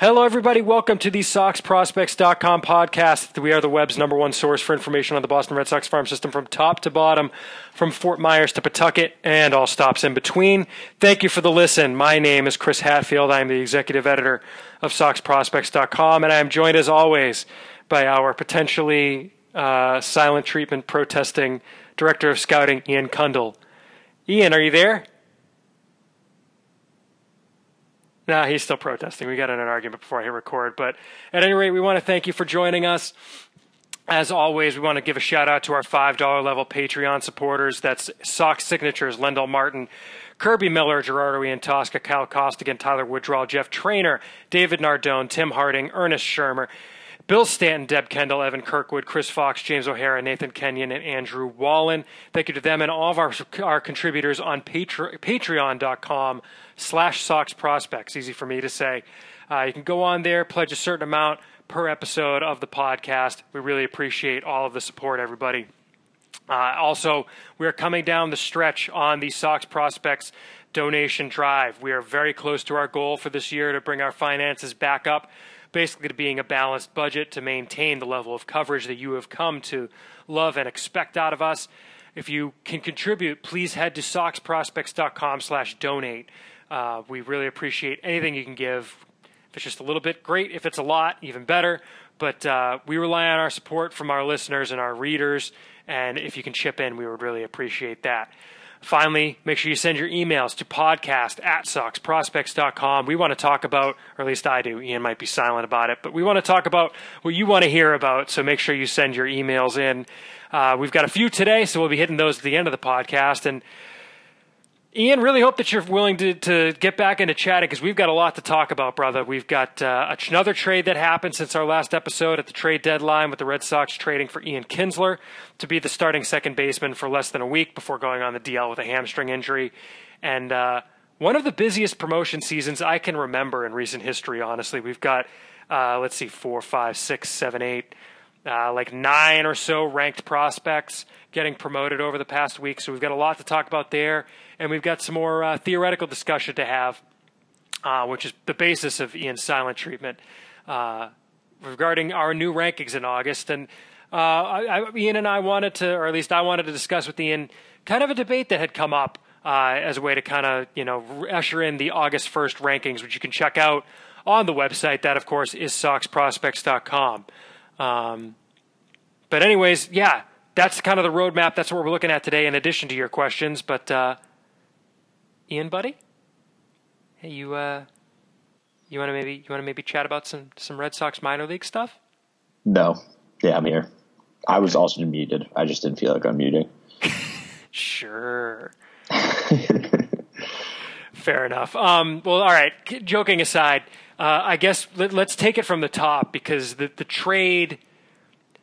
Hello, everybody. Welcome to the SoxProspects.com podcast. We are the web's number one source for information on the Boston Red Sox farm system from top to bottom, from Fort Myers to Pawtucket, and all stops in between. Thank you for the listen. My name is Chris Hatfield. I'm the executive editor of SoxProspects.com, and I am joined, as always, by our potentially uh, silent treatment protesting director of scouting, Ian Cundall. Ian, are you there? Nah, he's still protesting. We got in an argument before I hit record. But at any rate, we want to thank you for joining us. As always, we want to give a shout out to our $5 level Patreon supporters. That's Sox Signatures, Lendell Martin, Kirby Miller, Gerardo Ian Tosca, Kyle Costigan, Tyler Woodrow, Jeff Trainer, David Nardone, Tim Harding, Ernest Shermer, Bill Stanton, Deb Kendall, Evan Kirkwood, Chris Fox, James O'Hara, Nathan Kenyon, and Andrew Wallen. Thank you to them and all of our, our contributors on Patre- patreon.com slash Sox Prospects. Easy for me to say. Uh, you can go on there, pledge a certain amount per episode of the podcast. We really appreciate all of the support, everybody. Uh, also, we are coming down the stretch on the Sox Prospects donation drive. We are very close to our goal for this year to bring our finances back up basically to being a balanced budget to maintain the level of coverage that you have come to love and expect out of us. If you can contribute, please head to soxprospects.com slash donate. Uh, we really appreciate anything you can give. If it's just a little bit, great. If it's a lot, even better. But uh, we rely on our support from our listeners and our readers. And if you can chip in, we would really appreciate that. Finally, make sure you send your emails to podcast at soxprospects.com. We want to talk about, or at least I do, Ian might be silent about it, but we want to talk about what you want to hear about. So make sure you send your emails in. Uh, we've got a few today, so we'll be hitting those at the end of the podcast. And Ian, really hope that you're willing to, to get back into chatting because we've got a lot to talk about, brother. We've got uh, another trade that happened since our last episode at the trade deadline with the Red Sox trading for Ian Kinsler to be the starting second baseman for less than a week before going on the DL with a hamstring injury. And uh, one of the busiest promotion seasons I can remember in recent history, honestly. We've got, uh, let's see, four, five, six, seven, eight, uh, like nine or so ranked prospects getting promoted over the past week. So we've got a lot to talk about there and we've got some more uh, theoretical discussion to have, uh, which is the basis of Ian's silent treatment uh, regarding our new rankings in August. And uh, I, I, Ian and I wanted to, or at least I wanted to discuss with Ian, kind of a debate that had come up uh, as a way to kind of you know usher in the August first rankings, which you can check out on the website. That of course is SoxProspects.com. Um, but anyways, yeah, that's kind of the roadmap. That's what we're looking at today, in addition to your questions. But uh, Ian, buddy? Hey, you uh, you want to maybe you want to maybe chat about some some Red Sox minor league stuff? No. Yeah, I'm here. I was also muted. I just didn't feel like unmuting. sure. Fair enough. Um, well, all right. Joking aside, uh, I guess let, us take it from the top because the the trade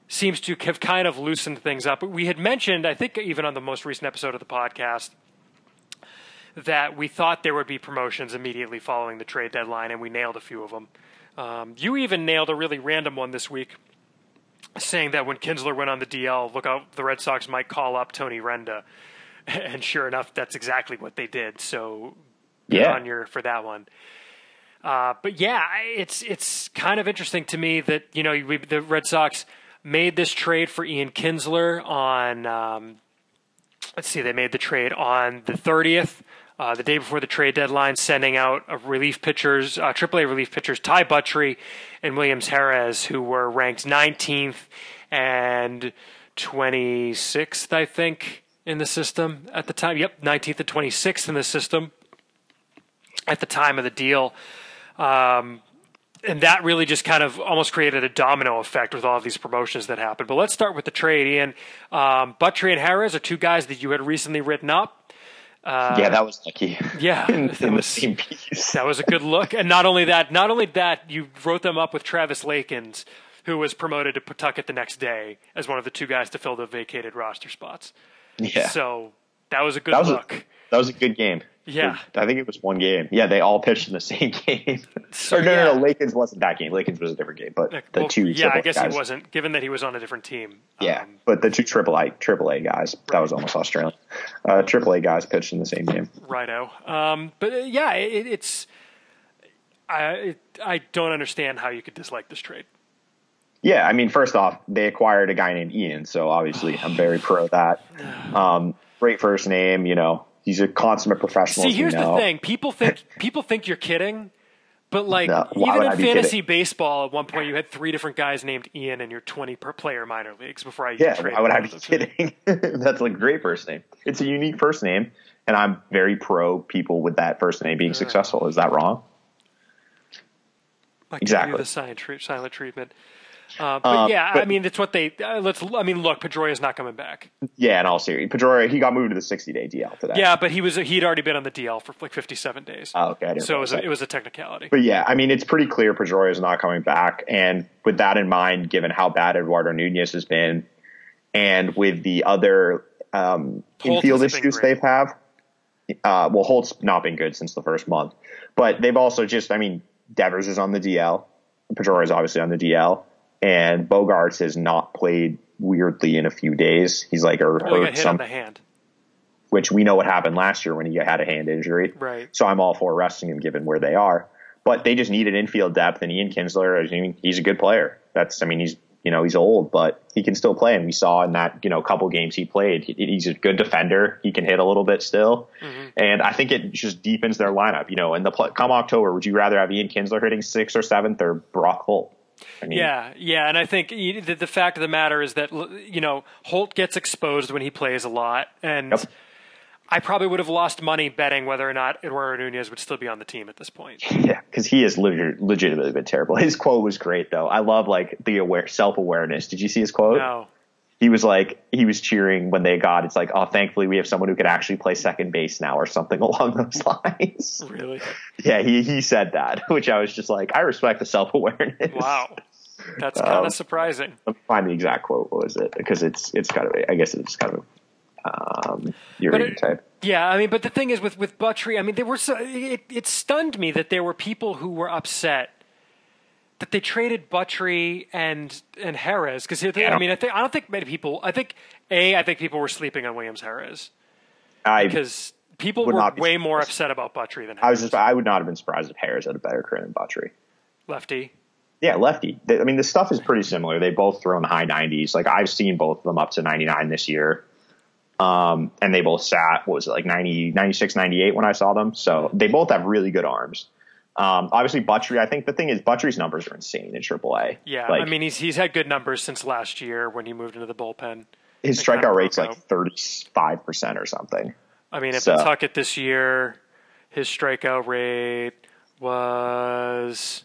seems to have kind of loosened things up. We had mentioned, I think, even on the most recent episode of the podcast, that we thought there would be promotions immediately following the trade deadline, and we nailed a few of them. Um, you even nailed a really random one this week, saying that when Kinsler went on the DL, look out, the Red Sox might call up Tony Renda. And sure enough, that's exactly what they did. So, yeah, on your for that one. Uh, but yeah, it's it's kind of interesting to me that you know we, the Red Sox made this trade for Ian Kinsler on. Um, let's see, they made the trade on the 30th uh, the day before the trade deadline, sending out relief pitchers, uh, AAA relief pitchers, Ty Buttrey and Williams Jerez, who were ranked 19th and 26th, I think, in the system at the time. Yep, 19th and 26th in the system at the time of the deal. Um, and that really just kind of almost created a domino effect with all of these promotions that happened. But let's start with the trade, Ian. Um, Buttrey and Jerez are two guys that you had recently written up. Uh, yeah, that was lucky. Yeah, in, that, in was, that was a good look. And not only that, not only that, you wrote them up with Travis Lakins, who was promoted to Pawtucket the next day as one of the two guys to fill the vacated roster spots. Yeah. So that was a good that was look. A, that was a good game. Yeah, I think it was one game. Yeah, they all pitched in the same game. So, or no, yeah. no, no, Lakins wasn't that game. Lakins was a different game, but the two. Yeah, I guess guys, he wasn't, given that he was on a different team. Yeah, um, but the two triple A triple A guys. Right. That was almost Australian. Uh, triple A guys pitched in the same game. Righto. Um, but uh, yeah, it, it's. I I don't understand how you could dislike this trade. Yeah, I mean, first off, they acquired a guy named Ian, so obviously I'm very pro that. Um, great first name, you know. He's a consummate professional. See, here's the thing: people think people think you're kidding, but like no, even in fantasy kidding? baseball, at one point you had three different guys named Ian in your 20 per player minor leagues. Before I yeah, why would I be kidding? That's a great first name. It's a unique first name, and I'm very pro people with that first name being uh. successful. Is that wrong? I exactly. the silent treatment. Uh, but um, yeah, but, I mean, it's what they. Uh, let's. I mean, look, Pedroia's not coming back. Yeah, in all seriousness, Pedroia he got moved to the sixty day DL today. Yeah, but he was he'd already been on the DL for like fifty seven days. Oh, okay. So it was, a, it was a technicality. But yeah, I mean, it's pretty clear Pedroia is not coming back, and with that in mind, given how bad Eduardo Nunez has been, and with the other um, infield issues they've have, uh, well, Holt's not been good since the first month, but they've also just, I mean, Devers is on the DL. Pedroia is obviously on the DL and Bogaerts has not played weirdly in a few days. He's like or well, hurt some hand. Which we know what happened last year when he had a hand injury. Right. So I'm all for resting him given where they are. But they just needed infield depth, and Ian Kinsler, I mean, he's a good player. That's, I mean, he's you know he's old, but he can still play, and we saw in that you know couple games he played, he's a good defender. He can hit a little bit still, mm-hmm. and I think it just deepens their lineup. You know, in the come October, would you rather have Ian Kinsler hitting sixth or seventh or Brock Holt? I mean, yeah, yeah, and I think the, the, fact of the matter is that you know Holt gets exposed when he plays a lot, and yep. I probably would have lost money betting whether or not Eduardo Nunez would still be on the team at this point. Yeah, because he has legit, legitimately been terrible. His quote was great though. I love like the aware self awareness. Did you see his quote? No. He was like he was cheering when they got. It's like, oh, thankfully we have someone who could actually play second base now, or something along those lines. Really? Yeah, he he said that, which I was just like, I respect the self awareness. Wow. That's kind of um, surprising. Let me find the exact quote. What was it? Because it's it's kind of I guess it's kind of um, your it, type. Yeah, I mean, but the thing is with with Buttrey, I mean, there were so, it, it stunned me that there were people who were upset that they traded Buttrey and and Jerez because I mean, I think I don't think many people. I think a I think people were sleeping on Williams Jerez because people were way more upset about Buttrey than Jerez. I was just I would not have been surprised if Jerez had a better career than Buttrey. Lefty. Yeah, lefty. I mean, the stuff is pretty similar. They both throw in the high 90s. Like I've seen both of them up to 99 this year. Um, and they both sat, what was it, like 90, 96, 98 when I saw them. So they both have really good arms. Um, obviously Buttrey, I think the thing is Buttrey's numbers are insane in AAA. Yeah. Like, I mean, he's, he's had good numbers since last year when he moved into the bullpen. His strikeout rate's like 35% or something. I mean, at so. Pawtucket this year, his strikeout rate was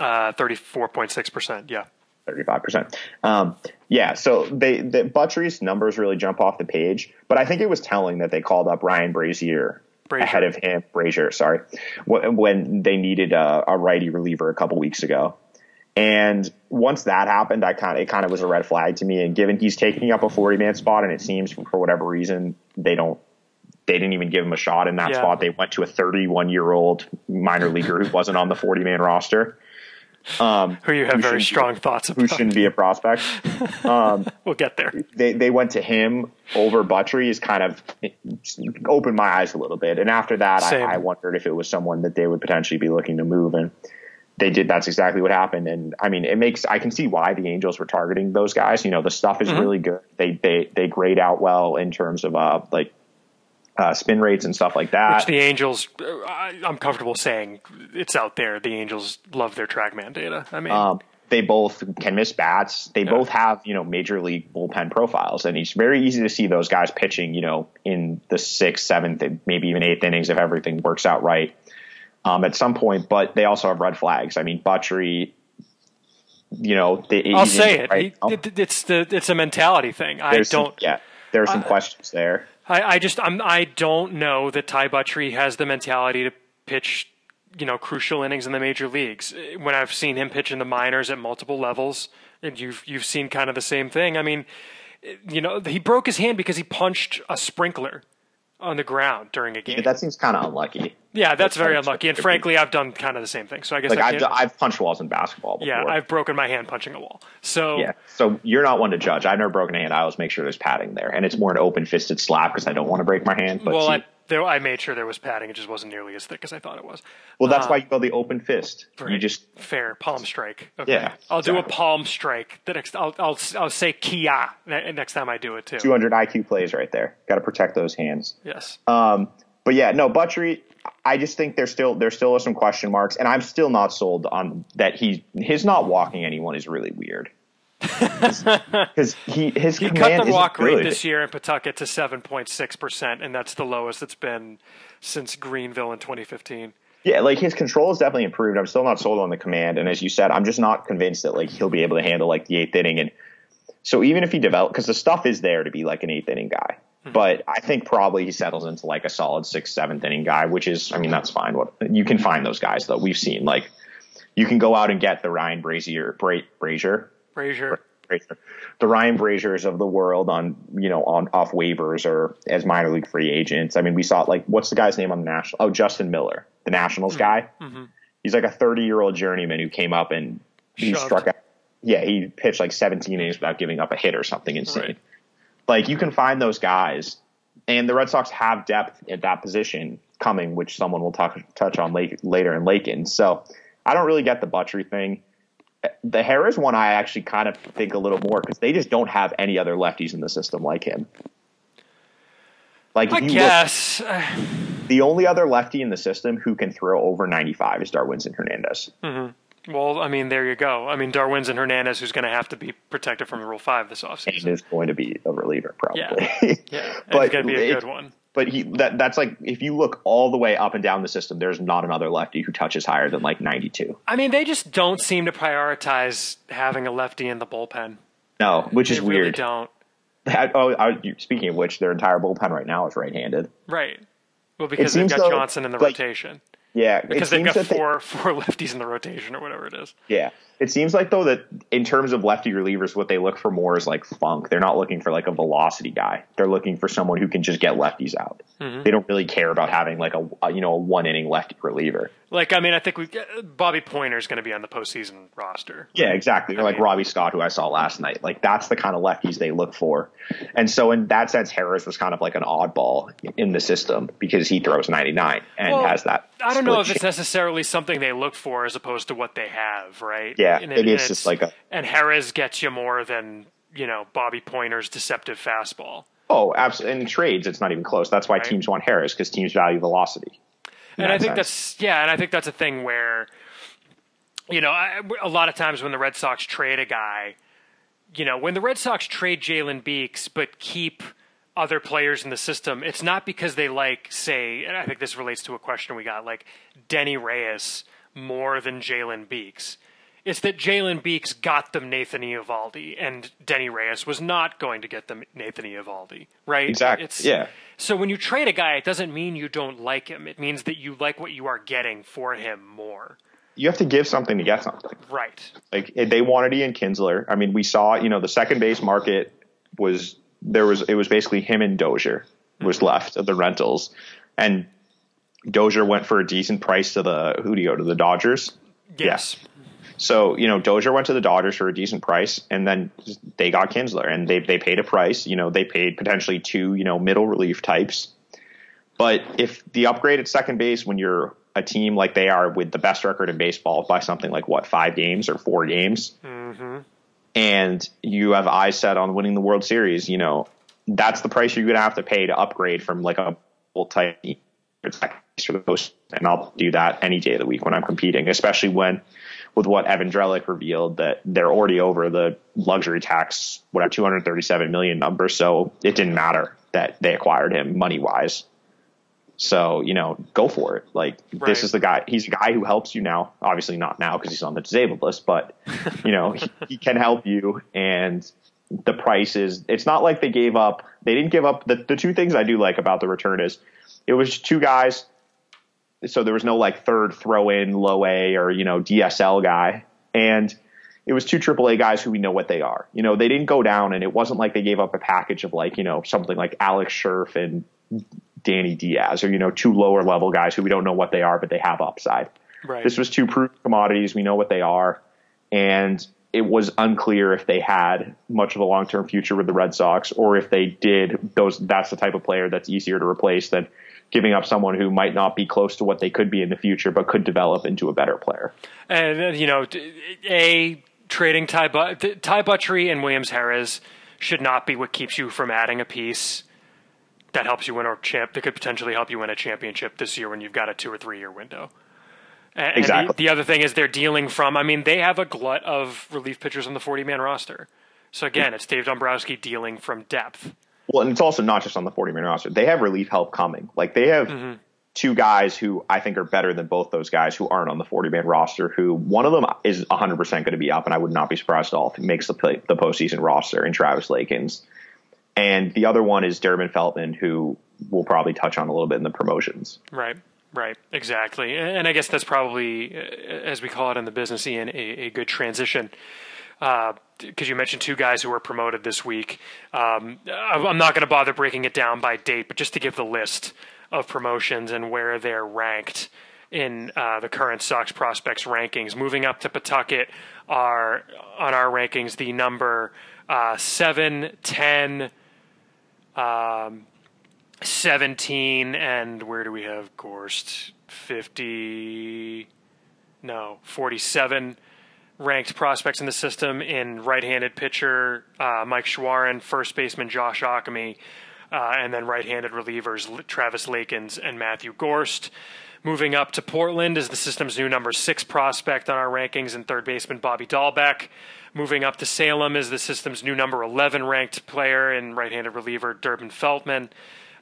uh, 34.6%. Yeah. 35%. Um, yeah, so they the Buttrey's numbers really jump off the page, but I think it was telling that they called up Ryan Brasier Brasier. ahead of him, Brasier, sorry, when they needed a, a righty reliever a couple weeks ago. And once that happened, I kind of it kind of was a red flag to me. And given he's taking up a 40 man spot, and it seems for whatever reason they don't they didn't even give him a shot in that yeah. spot. They went to a 31 year old minor leaguer who wasn't on the 40 man roster. Um, who you have who very strong be, thoughts about. Who shouldn't be a prospect. Um, we'll get there. They, they went to him over Buttrey is kind of opened my eyes a little bit. And after that, I, I, wondered if it was someone that they would potentially be looking to move. And they did. That's exactly what happened. And I mean, it makes, I can see why the Angels were targeting those guys. You know, the stuff is mm-hmm. really good. They, they, they grade out well in terms of, uh, like uh, spin rates and stuff like that. Which the Angels, uh, I'm comfortable saying it's out there. The Angels love their TrackMan data. I mean, um, they both can miss bats. They yeah. both have, you know, major league bullpen profiles, and it's very easy to see those guys pitching, you know, in the sixth, seventh, maybe even eighth innings if everything works out right um, at some point. But they also have red flags. I mean, Buttrey, you know, they, I'll say it. Right? it. It's the it's a mentality thing. I don't. Some, yeah, there are some I, questions there. I, I just I'm I don't know that Ty Buttrey has the mentality to pitch you know crucial innings in the major leagues. When I've seen him pitch in the minors at multiple levels, and you've you've seen kind of the same thing. I mean, you know, he broke his hand because he punched a sprinkler on the ground during a game. Yeah, that seems kind of unlucky. Yeah, that's, very unlucky. And frankly, I've done kind of the same thing. So I guess like I have I've punched walls in basketball. Before. Yeah, I've broken my hand punching a wall. So yeah, so you're not one to judge. I've never broken a hand. I always make sure there's padding there, and it's more an open fisted slap because I don't want to break my hand. But well, see, I There, I made sure there was padding. It just wasn't nearly as thick as I thought it was. Well, that's uh, why you go the open fist. Right. You just fair palm strike. Okay. Yeah, I'll exactly. do a palm strike. The next, I'll I'll I'll say Kia next time I do it too. 200 IQ plays right there. Got to protect those hands. Yes. Um, but yeah, no, Buttrey. I just think there's still there's still are some question marks, and I'm still not sold on that. He his not walking anyone is really weird because he his he cut the walk rate this year in Pawtucket to seven point six percent, and that's the lowest it's been since Greenville in 2015. Yeah, like his control is definitely improved. I'm still not sold on the command, and as you said, I'm just not convinced that like he'll be able to handle like the eighth inning. And so even if he develops, because the stuff is there to be like an eighth inning guy, mm-hmm. but I think probably he settles into like a solid sixth, seventh inning guy, which is, I mean, that's fine. What you can find those guys though. We've seen like you can go out and get the Ryan Brasier, Bra- Brasier, Brasier. Brasier. The Ryan Brasiers of the world on, you know, on off waivers or as minor league free agents. I mean, we saw like, what's the guy's name on the national? Oh, Justin Miller, the Nationals mm-hmm. guy. Mm-hmm. He's like a 30 year old journeyman who came up and he Shoved. struck out. Yeah, he pitched like 17 innings without giving up a hit or something insane. Right. Like you can find those guys, and the Red Sox have depth at that position coming, which someone will talk, touch on late, later in Lakin. So I don't really get the Buttrey thing the Jerez one, I actually kind of think a little more because they just don't have any other lefties in the system like him. Like, I guess look, the only other lefty in the system who can throw over 95 is Darwinzon Hernandez. Mm-hmm. Well, I mean, there you go. I mean, Darwinzon Hernandez, who's going to have to be protected from the Rule Five this offseason, and is going to be a reliever probably. Yeah, yeah. but going to be a good one but he that that's like if you look all the way up and down the system, there's not another lefty who touches higher than like 92. I mean, they just don't seem to prioritize having a lefty in the bullpen. No, which they is weird. Really don't. oh, I, speaking of which, their entire bullpen right now is right-handed. Right. Well, because they've got though, Johnson in the like, rotation. Yeah, because they've got four they, four lefties in the rotation or whatever it is. Yeah, it seems like though that in terms of lefty relievers, what they look for more is like funk. They're not looking for like a velocity guy. They're looking for someone who can just get lefties out. Mm-hmm. They don't really care about having like a, a you know a one inning lefty reliever. Like I mean, I think we Bobby Poyner is going to be on the postseason roster. Yeah, exactly. Or like mean, Robbie Scott, who I saw last night. Like that's the kind of lefties they look for. And so in that sense, Jerez was kind of like an oddball in the system because he throws ninety nine and well, has that. I don't know if it's necessarily something they look for as opposed to what they have, right? Yeah, and it, it's just like a. And Jerez gets you more than you know Bobby Poyner's deceptive fastball. Oh, absolutely. In trades, it's not even close. That's why right. teams want Jerez because teams value velocity and I think sense. that's yeah, and I think that's a thing where, you know, I, a lot of times when the Red Sox trade a guy, you know, when the Red Sox trade Jalen Beeks but keep other players in the system, it's not because they like, say, and I think this relates to a question we got, like Denny Reyes more than Jalen Beeks. It's that Jalen Beeks got them Nathan Eovaldi, and Denny Reyes was not going to get them Nathan Eovaldi, right? Exactly. It's, yeah. So when you trade a guy, it doesn't mean you don't like him. It means that you like what you are getting for him more. You have to give something to get something. Right. Like they wanted Ian Kinsler. I mean, we saw, you know, the second base market was there was it was basically him and Dozier was mm-hmm. left of the rentals, and Dozier went for a decent price to the who do you go to the Dodgers? Yes. Yeah. So, you know, Dozier went to the Dodgers for a decent price and then they got Kinsler and they, they paid a price, you know, they paid potentially two, you know, middle relief types. But if the upgrade at second base when you're a team like they are with the best record in baseball by something like what, five games or four games, mm-hmm. and you have eyes set on winning the World Series, you know, that's the price you're going to have to pay to upgrade from like a bull type for the post. and I'll do that any day of the week when I'm competing, especially when with what Evan Drellich revealed that they're already over the luxury tax, whatever, 237 million number. So it didn't matter that they acquired him money wise. So, you know, go for it. Like right. this is the guy, he's a guy who helps you now, obviously not now because he's on the disabled list, but you know, he, he can help you and the price is, it's not like they gave up, they didn't give up the, the two things I do like about the return is it was two guys so there was no like third throw in low A or you know DSL guy, and it was two AAA guys who we know what they are. You know, they didn't go down, and it wasn't like they gave up a package of like you know something like Alex Scherff and Danny Diaz, or you know two lower level guys who we don't know what they are, but they have upside. Right. This was two proven commodities. We know what they are, and it was unclear if they had much of a long term future with the Red Sox, or if they did. Those that's the type of player that's easier to replace than giving up someone who might not be close to what they could be in the future, but could develop into a better player. And uh, you know, a trading Ty, but- Ty and Williams Jerez should not be what keeps you from adding a piece that helps you win a champ that could potentially help you win a championship this year when you've got a two or three year window. And, exactly. the, the, other thing is they're dealing from. I mean, they have a glut of relief pitchers on the forty man roster. So again, mm. it's Dave Dombrowski dealing from depth. Well, and it's also not just on the 40 man roster. They have relief help coming. Like they have mm-hmm. two guys who I think are better than both those guys who aren't on the 40 man roster. Who one of them is 100 percent going to be up, and I would not be surprised at all if he makes the play, the postseason roster. And Travis Lakins, and the other one is Durbin Feltman, who we'll probably touch on a little bit in the promotions. Right. Right, exactly, and I guess that's probably, uh, as we call it in the business, Ian, a, a good transition because uh, you mentioned two guys who were promoted this week. Um, I'm not going to bother breaking it down by date, but just to give the list of promotions and where they're ranked in uh, the current Sox prospects rankings. Moving up to Pawtucket are on our rankings the number uh, 7, 10, um, 17, and where do we have Gorst? 50, no, 47 ranked prospects in the system in right-handed pitcher uh, Mike Shawaryn, first baseman Josh Ockimey, uh, and then right-handed relievers Travis Lakins and Matthew Gorst. Moving up to Portland is the system's new number six prospect on our rankings, and third baseman Bobby Dalbec. Moving up to Salem is the system's new number 11 ranked player and right-handed reliever Durbin Feltman.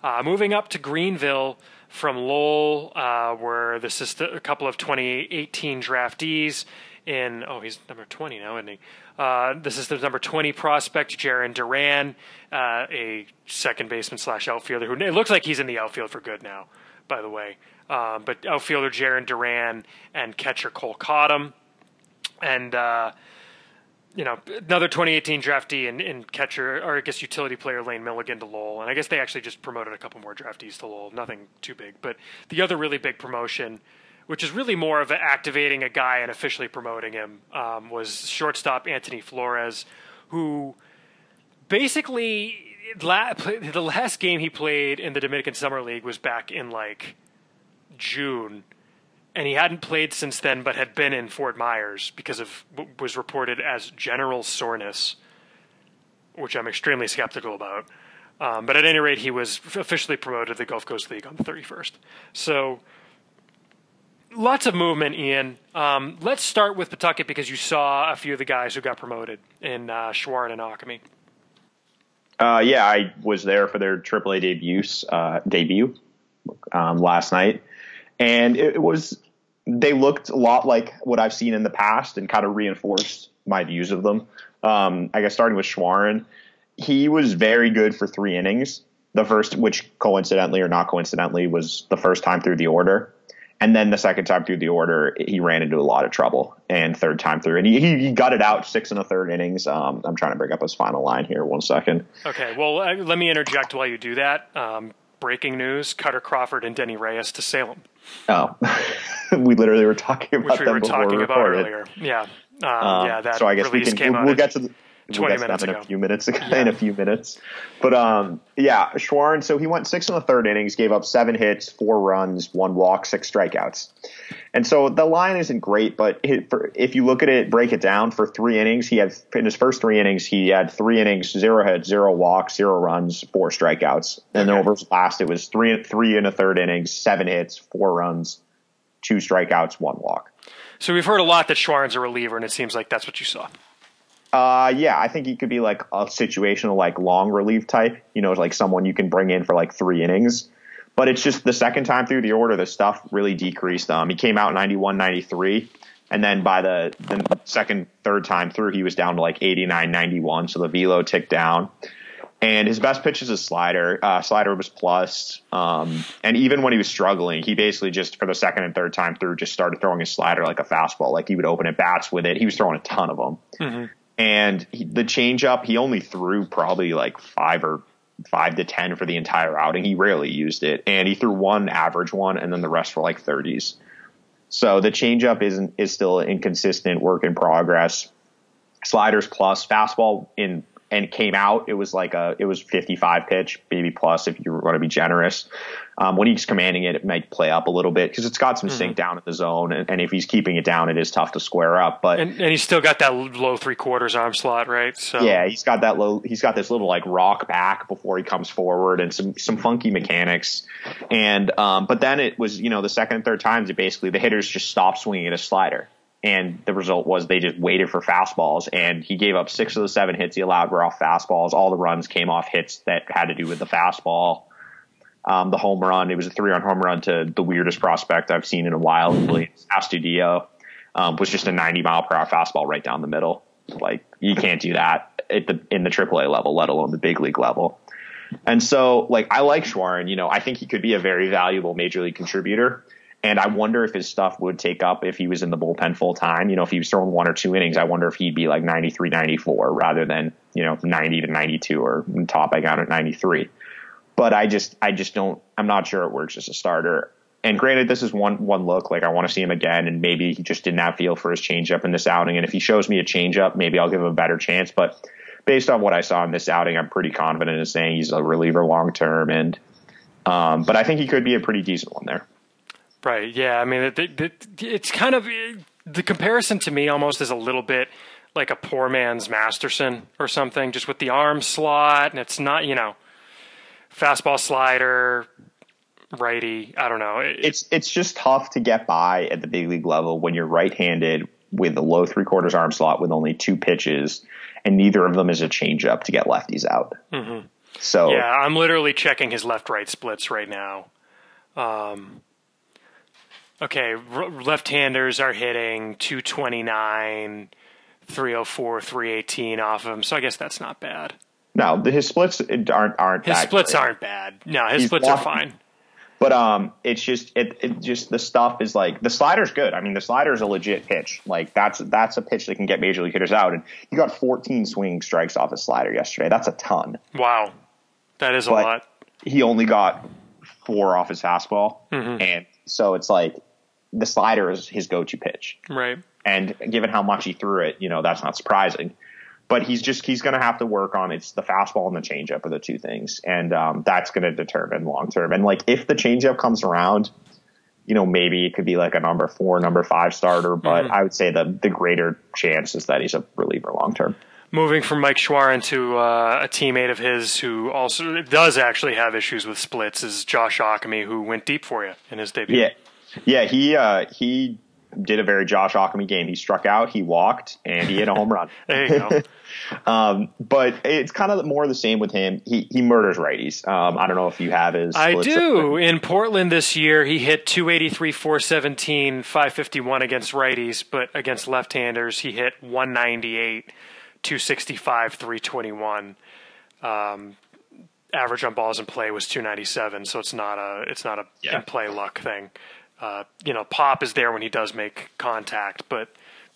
Uh, moving up to Greenville from Lowell, uh, where the system, a couple of 2018 draftees in oh he's number 20 now isn't he? Uh, this is the number 20 prospect Jarren Duran uh, a second baseman slash outfielder who it looks like he's in the outfield for good now by the way. Um, but outfielder Jarren Duran and catcher Kole Cottam and uh, you know another 2018 draftee and, catcher or I guess utility player Lane Milligan to Lowell. And I guess they actually just promoted a couple more draftees to Lowell. Nothing too big. But the other really big promotion which is really more of activating a guy and officially promoting him, um, was shortstop Antoni Flores, who basically the last game he played in the Dominican Summer League was back in like June, and he hadn't played since then, but had been in Fort Myers because of was reported as general soreness, which I'm extremely skeptical about. Um, but at any rate, he was officially promoted to the Gulf Coast League on the 31st. So lots of movement, Ian. Um, let's start with Pawtucket because you saw a few of the guys who got promoted in uh, Shawaryn and Ockimey. Uh, yeah, I was there for their AAA debuts uh, debut um, last night, and it, it, was they looked a lot like what I've seen in the past and kind of reinforced my views of them. Um, I guess starting with Shawaryn, he was very good for three innings. The first, which coincidentally or not coincidentally, was the first time through the order. And then the second time through the order, he ran into a lot of trouble. And third time through, and he, he got it out six and a third innings. Um, I'm trying to bring up his final line here. One second. Okay. Well, uh, let me interject while you do that. Um, breaking news: Kutter Crawford and Denny Reyes to Salem. Oh, we literally were talking about Which we them were before talking we about earlier. Yeah. Um, um, yeah. That so I guess we can. We'll, we'll get to. The, 20 minutes ago. in a few minutes yeah. in a few minutes. But um, yeah, Shawaryn. So he went six in the third innings, gave up seven hits, four runs, one walk, six strikeouts. And so the line isn't great, but if you look at it, break it down for three innings, he had in his first three innings, he had three innings, zero hits, zero walks, zero runs, four strikeouts. And then over his last, it was three three in a third innings, seven hits, four runs, two strikeouts, one walk. So we've heard a lot that Shawaryn's a reliever, and it seems like that's what you saw. Uh, yeah, I think he could be like a situational, like long relief type. You know, like someone you can bring in for like three innings. But it's just the second time through the order, the stuff really decreased. Um, he came out 91, 93. And then by the, the second, third time through, he was down to like 89, 91. So the velo ticked down. And his best pitch is a slider. Uh, slider was plus. Um, and even when he was struggling, he basically just for the second and third time through just started throwing his slider like a fastball. Like he would open at bats with it. He was throwing a ton of them. Mm-hmm. And he, the changeup, he only threw probably like five or five to 10 for the entire outing. He rarely used it. And he threw one average one, and then the rest were like 30s. So the changeup isn't, is still inconsistent work in progress. Sliders plus fastball in, and came out. It was like a, it was 55 pitch, maybe plus if you going to be generous. Um, when he's commanding it, it might play up a little bit because it's got some mm-hmm. sink down in the zone, and, and, if he's keeping it down, it is tough to square up. But and, and he's still got that low three quarters arm slot, right? So yeah, he's got that low. He's got this little like rock back before he comes forward, and some some funky mechanics. And um, but then it was you know the second and third times, it basically the hitters just stopped swinging at a slider. And the result was they just waited for fastballs, and he gave up six of the seven hits he allowed were off fastballs. All the runs came off hits that had to do with the fastball. Um, the home run, it was a three run home run to the weirdest prospect I've seen in a while. Astudillo um, was just a 90 mile per hour fastball right down the middle. Like you can't do that at the in the AAA level, let alone the big league level. And so, like, I like Shawaryn. You know, I think he could be a very valuable major league contributor. And I wonder if his stuff would take up if he was in the bullpen full time. You know, if he was throwing one or two innings, I wonder if he'd be like 93, 94 rather than, you know, 90 to 92 or topping out at 93. But I just, I just don't, I'm not sure it works as a starter. And granted, this is one, one look. Like I want to see him again. And maybe he just didn't have feel for his changeup in this outing. And if he shows me a changeup, maybe I'll give him a better chance. But based on what I saw in this outing, I'm pretty confident in saying he's a reliever long term. And, um, but I think he could be a pretty decent one there. Right. Yeah. I mean, it, it, it's kind of the comparison to me almost is a little bit like a poor man's Masterson or something, just with the arm slot, and it's not you know fastball slider, righty. I don't know. It, it's it's just tough to get by at the big league level when you're right-handed with a low three quarters arm slot with only two pitches, and neither of them is a changeup to get lefties out. Mm-hmm. So yeah, I'm literally checking his left-right splits right now. Um, Okay, left-handers are hitting 229, 304, 318 off of him. So I guess that's not bad. No, his splits aren't aren't. His splits great. aren't bad. No, his He's splits walking, are fine. But um, it's just it, it just the stuff is like the slider's good. I mean, the slider's a legit pitch. Like that's that's a pitch that can get major league hitters out. And he got 14 swinging strikes off his slider yesterday. That's a ton. Wow, that is a lot. He only got four off his fastball, mm-hmm. and so it's like the slider is his go-to pitch. Right. And given how much he threw it, you know, that's not surprising. But he's just he's going to have to work on it's the fastball and the changeup are the two things, and um, that's going to determine long term. And like if the changeup comes around, you know, maybe it could be like a number four, number five starter. But mm-hmm. I would say the the greater chance is that he's a reliever long term. Moving from Mike Shawaryn to uh, a teammate of his who also does actually have issues with splits is Josh Ockimey, who went deep for you in his debut. Yeah, yeah, he uh, he did a very Josh Ockimey game. He struck out, he walked, and he hit a home run. there you go. um, but it's kind of more the same with him. He he murders righties. Um, I don't know if you have his. I do. In Portland this year, he hit 283, 417, 551 against righties, but against left-handers, he hit 198, 265, 321. Um, average on balls in play was 297, so it's not a it's not a yeah. in play luck thing. Uh, you know, Pop is there when he does make contact, but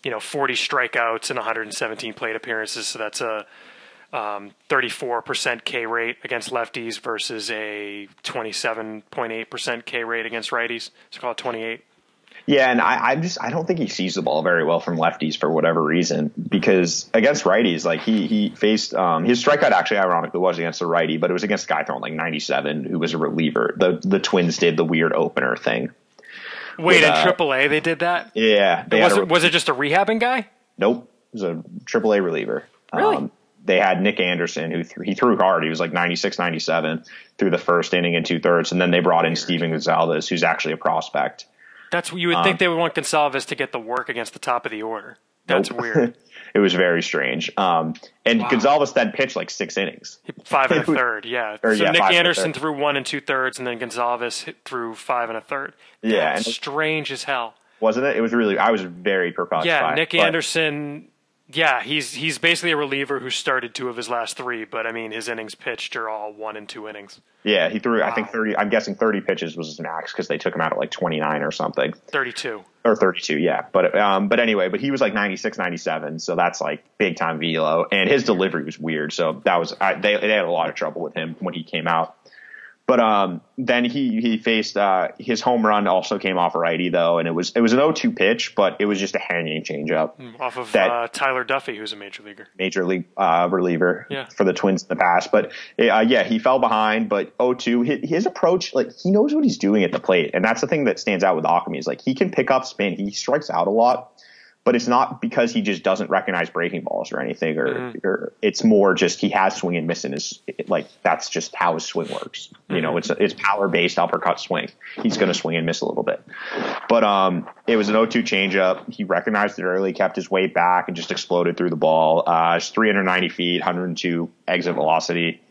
you know, 40 strikeouts and 117 plate appearances, so that's a um, 34% K rate against lefties versus a 27.8% K rate against righties. So call it 28. Yeah, and I, I just I don't think he sees the ball very well from lefties for whatever reason. Because against righties, like he he faced um, his strikeout actually ironically was against a righty, but it was against guy throwing like 97 who was a reliever. The the Twins did the weird opener thing Wait, in uh, AAA they did that? Yeah. Was it, was it just a rehabbing guy? Nope. It was a AAA reliever. Really? Um, they had Nick Anderson, who th- he threw hard. He was like 96, 97 through the first inning and two thirds. And then they brought in Stephen Gonsalves, who's actually a prospect. That's what you would um, think they would want Gonsalves to get the work against the top of the order. That's nope. weird. it was very strange. Um, and wow. Gonsalves then pitched like six innings, five and a third. Yeah. Or, so yeah, Nick Anderson threw one and two thirds, and then Gonsalves threw five and a third. That's yeah, and strange as hell. Wasn't it? It was really. I was very perplexed. Yeah, Nick Anderson yeah, he's he's basically a reliever who started two of his last three, but I mean his innings pitched are all one and two innings. Yeah, he threw wow. I think thirty. I'm guessing thirty pitches was his max because they took him out at like 29 or something. 32 or 32, yeah. But um, but anyway, but he was like 96, 97, so that's like big time velo, and his delivery was weird. So that was I, they they had a lot of trouble with him when he came out. But um, then he he faced uh, his home run also came off a righty though, and it was it was an 0-2 pitch, but it was just a hanging changeup hmm, off of that, uh, Tyler Duffey, who's a major leaguer, major league uh, reliever yeah. for the Twins in the past. But uh, yeah, he fell behind, but 0-2, his, his, approach like he knows what he's doing at the plate, and that's the thing that stands out with Ockimey is like he can pick up spin, he strikes out a lot but it's not because he just doesn't recognize breaking balls or anything, or, mm-hmm. or it's more just he has swing and miss in his like that's just how his swing works. Mm-hmm. You know, mm-hmm. it's it's power based uppercut swing. He's going to swing and miss a little bit, but um, it was an 0-2 changeup. He recognized it early, kept his weight back, and just exploded through the ball. Uh, it's 390 feet, 102 exit velocity.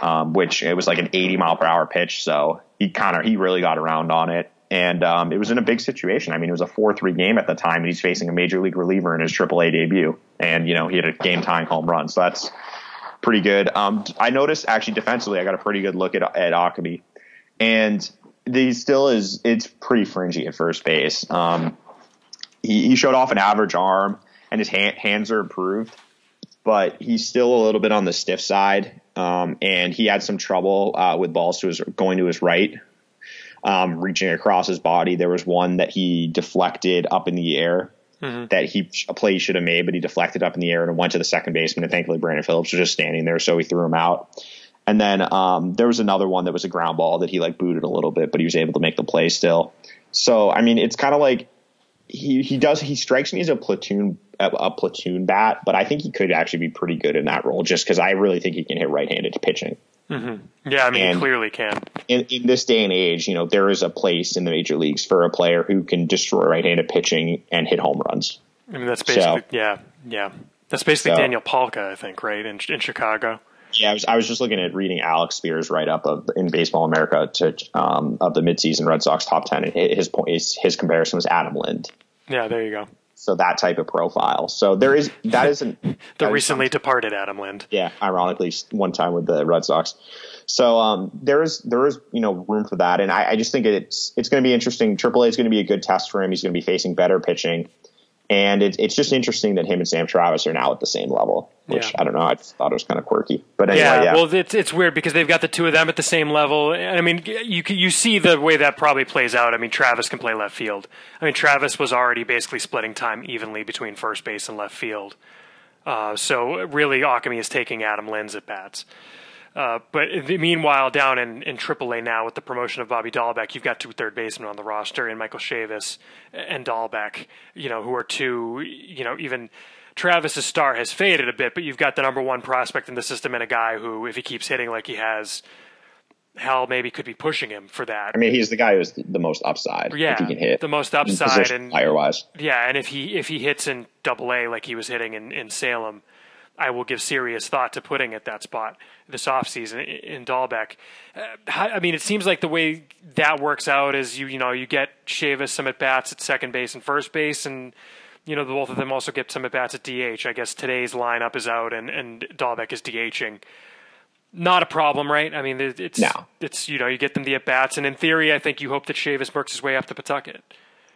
Um, which it was like an 80 mile per hour pitch, so he kind of he really got around on it and um, it was in a big situation. I mean, it was a four-three game at the time, and he's facing a major league reliever in his AAA debut, and you know he had a game-tying home run, so that's pretty good. Um, I noticed actually defensively, I got a pretty good look at at Ockimey, and he still is. It's pretty fringy at first base. Um, he, he showed off an average arm, and his hand, hands are improved, but he's still a little bit on the stiff side. Um, and he had some trouble uh, with balls to his going to his right um, reaching across his body. There was one that he deflected up in the air mm-hmm. that he a play he should have made, but he deflected up in the air and went to the second baseman. And thankfully, Brandon Phillips was just standing there, so he threw him out. And then um, there was another one that was a ground ball that he like booted a little bit, but he was able to make the play still. So I mean, it's kind of like he he does he strikes me as a platoon a, a, platoon bat, but I think he could actually be pretty good in that role just because I really think he can hit right-handed pitching. Mm-hmm. Yeah, I mean, and clearly can. In, in this day and age, you know, there is a place in the major leagues for a player who can destroy right-handed pitching and hit home runs. I mean, that's basically so, yeah, yeah. That's basically so, Daniel Palka, I think, right in in Chicago. Yeah, I was, I was just looking at reading Alex Speier's write up of in Baseball America to um, of the midseason Red Sox top ten, and his point his, his comparison was Adam Lind. Yeah, there you go. So that type of profile. So there is that isn't the recently departed Adam Lind. Yeah, ironically, one time with the Red Sox. So um, there is there is you know room for that, and I, I just think it's it's going to be interesting. AAA is going to be a good test for him. He's going to be facing better pitching. And it, it's just interesting that him and Sam Travis are now at the same level, which yeah. I don't know. I just thought it was kind of quirky. But anyway, yeah, yeah, well, it's it's weird because they've got the two of them at the same level. And I mean, you you see the way that probably plays out. I mean, Travis can play left field. I mean, Travis was already basically splitting time evenly between first base and left field. Uh, so really, Ockimey is taking Adam Lind's at bats. Uh, but meanwhile, down in, in AAA now with the promotion of Bobby Dalbec, you've got two third basemen on the roster, and Michael Chavis and Dalbec, you know, who are two, you know, even Travis's star has faded a bit, but you've got the number one prospect in the system and a guy who, if he keeps hitting like he has, hell maybe could be pushing him for that. I mean, he's the guy who's the most upside. Yeah, if he can hit the most upside and higher wise. Yeah, and if he if he hits in Double A like he was hitting in, in Salem, I will give serious thought to putting at that spot this offseason in Dalbec. Uh, I mean, it seems like the way that works out is you you know you get Chavis some at bats at second base and first base, and you know the both of them also get some at bats at DH. I guess today's lineup is out and and Dalbec is DHing. Not a problem, right? I mean, it's no. it's you know you get them the at bats, and in theory, I think you hope that Chavis works his way up to Pawtucket.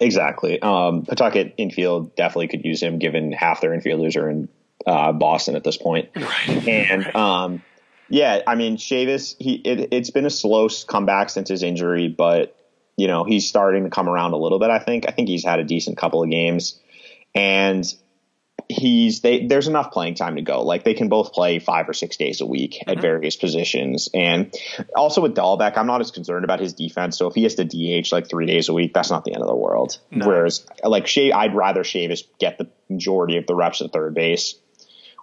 Exactly. Um, Pawtucket infield definitely could use him, given half their infielders are in uh, Boston at this point. Right. And. Um, yeah, I mean Chavis, he it, it's been a slow comeback since his injury, but you know he's starting to come around a little bit. I think I think he's had a decent couple of games, and he's they there's enough playing time to go. Like they can both play five or six days a week mm-hmm. at various positions. And also with Dalbec, I'm not as concerned about his defense. So if he has to DH like three days a week, that's not the end of the world. No. Whereas like Shay, I'd rather Chavis get the majority of the reps at third base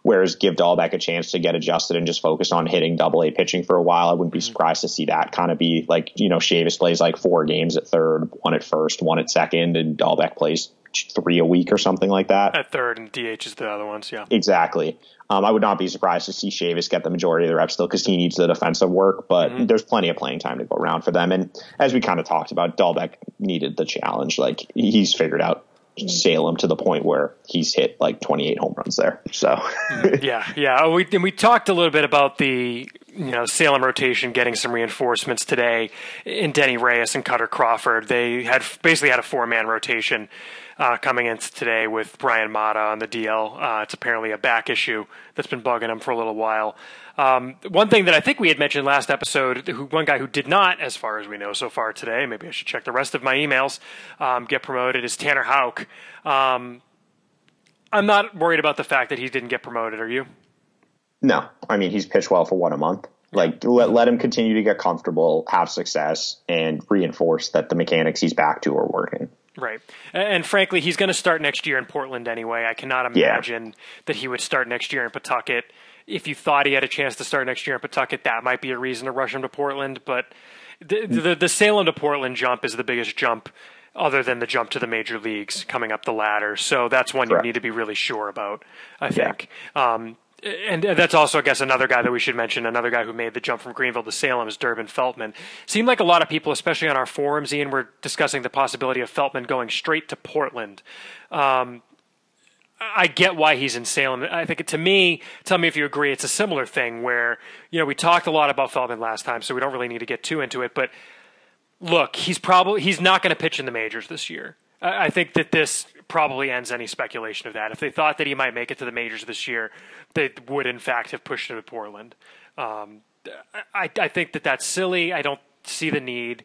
Whereas give Dalbec a chance to get adjusted and just focus on hitting double A pitching for a while. I wouldn't be mm-hmm. surprised to see that kind of be like, you know, Chavis plays like four games at third, one at first, one at second, and Dalbec plays three a week or something like that. At third, and DH is the other ones, yeah. Exactly. Um, I would not be surprised to see Chavis get the majority of the reps still because he needs the defensive work, but mm-hmm. there's plenty of playing time to go around for them. And as we kind of talked about, Dalbec needed the challenge. Like he's figured out Salem to the point where he's hit like 28 home runs there. So yeah, yeah. We we talked a little bit about the you know Salem rotation getting some reinforcements today in Denny Reyes and Kutter Crawford. They had basically had a four man rotation uh, coming in today with Bryan Mata on the DL. Uh, it's apparently a back issue that's been bugging him for a little while. Um, one thing that I think we had mentioned last episode, who, one guy who did not, as far as we know so far today, maybe I should check the rest of my emails, um, get promoted is Tanner Houck. Um, I'm not worried about the fact that he didn't get promoted. Are you? No, I mean he's pitched well for one a month. Like let let him continue to get comfortable, have success, and reinforce that the mechanics he's back to are working. Right. And frankly, he's going to start next year in Portland anyway. I cannot imagine yeah. that he would start next year in Pawtucket. If you thought he had a chance to start next year in Pawtucket, that might be a reason to rush him to Portland. But the, the, the Salem to Portland jump is the biggest jump other than the jump to the major leagues coming up the ladder. So that's one Correct. you need to be really sure about, I think. Yeah. Um, and that's also, I guess, another guy that we should mention. Another guy who made the jump from Greenville to Salem is Durbin Feltman. Seemed like a lot of people, especially on our forums, Ian, were discussing the possibility of Feltman going straight to Portland. Um, I get why he's in Salem. I think to me, tell me if you agree, it's a similar thing where, you know, we talked a lot about Feltman last time, so we don't really need to get too into it. But look, he's probably he's not going to pitch in the majors this year. I think that this probably ends any speculation of that. If they thought that he might make it to the majors this year, they would in fact have pushed him to Portland. Um, I, I think that that's silly. I don't see the need.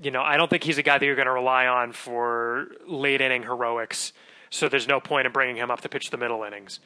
You know, I don't think he's a guy that you're going to rely on for late inning heroics. So there's no point in bringing him up to pitch the middle innings.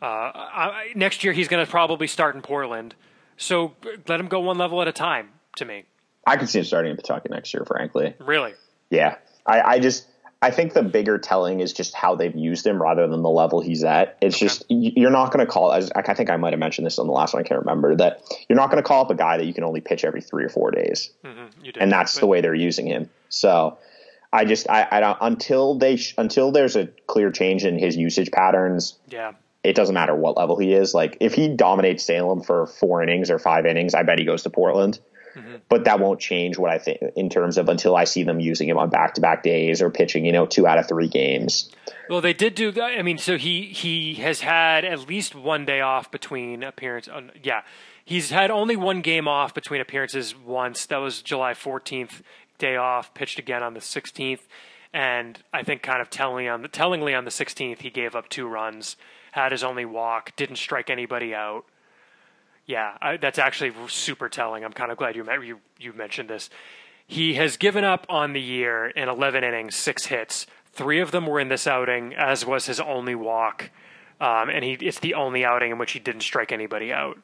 Uh, I, next year he's going to probably start in Portland. So let him go one level at a time. To me, I could see him starting in Pawtucket next year. Frankly, really, yeah. I, I just I think the bigger telling is just how they've used him rather than the level he's at. It's okay. just you're not going to call. As I think I might have mentioned this on the last one. I can't remember that you're not going to call up a guy that you can only pitch every three or four days, mm-hmm, and that's but... the way they're using him. So I just I, I don't until they sh- until there's a clear change in his usage patterns. Yeah. It doesn't matter what level he is. Like if he dominates Salem for four innings or five innings, I bet he goes to Portland. Mm-hmm. But that won't change what I think in terms of until I see them using him on back to back days or pitching, you know, two out of three games. Well, they did do. I mean, so he he has had at least one day off between appearance. Uh, yeah, he's had only one game off between appearances once. That was July 14th, day off. Pitched again on the 16th, and I think kind of telling on the, tellingly on the 16th, he gave up two runs, had his only walk, didn't strike anybody out. Yeah, I, that's actually super telling. I'm kind of glad you you you mentioned this. He has given up on the year in 11 innings, six hits. Three of them were in this outing, as was his only walk, um, and he it's the only outing in which he didn't strike anybody out.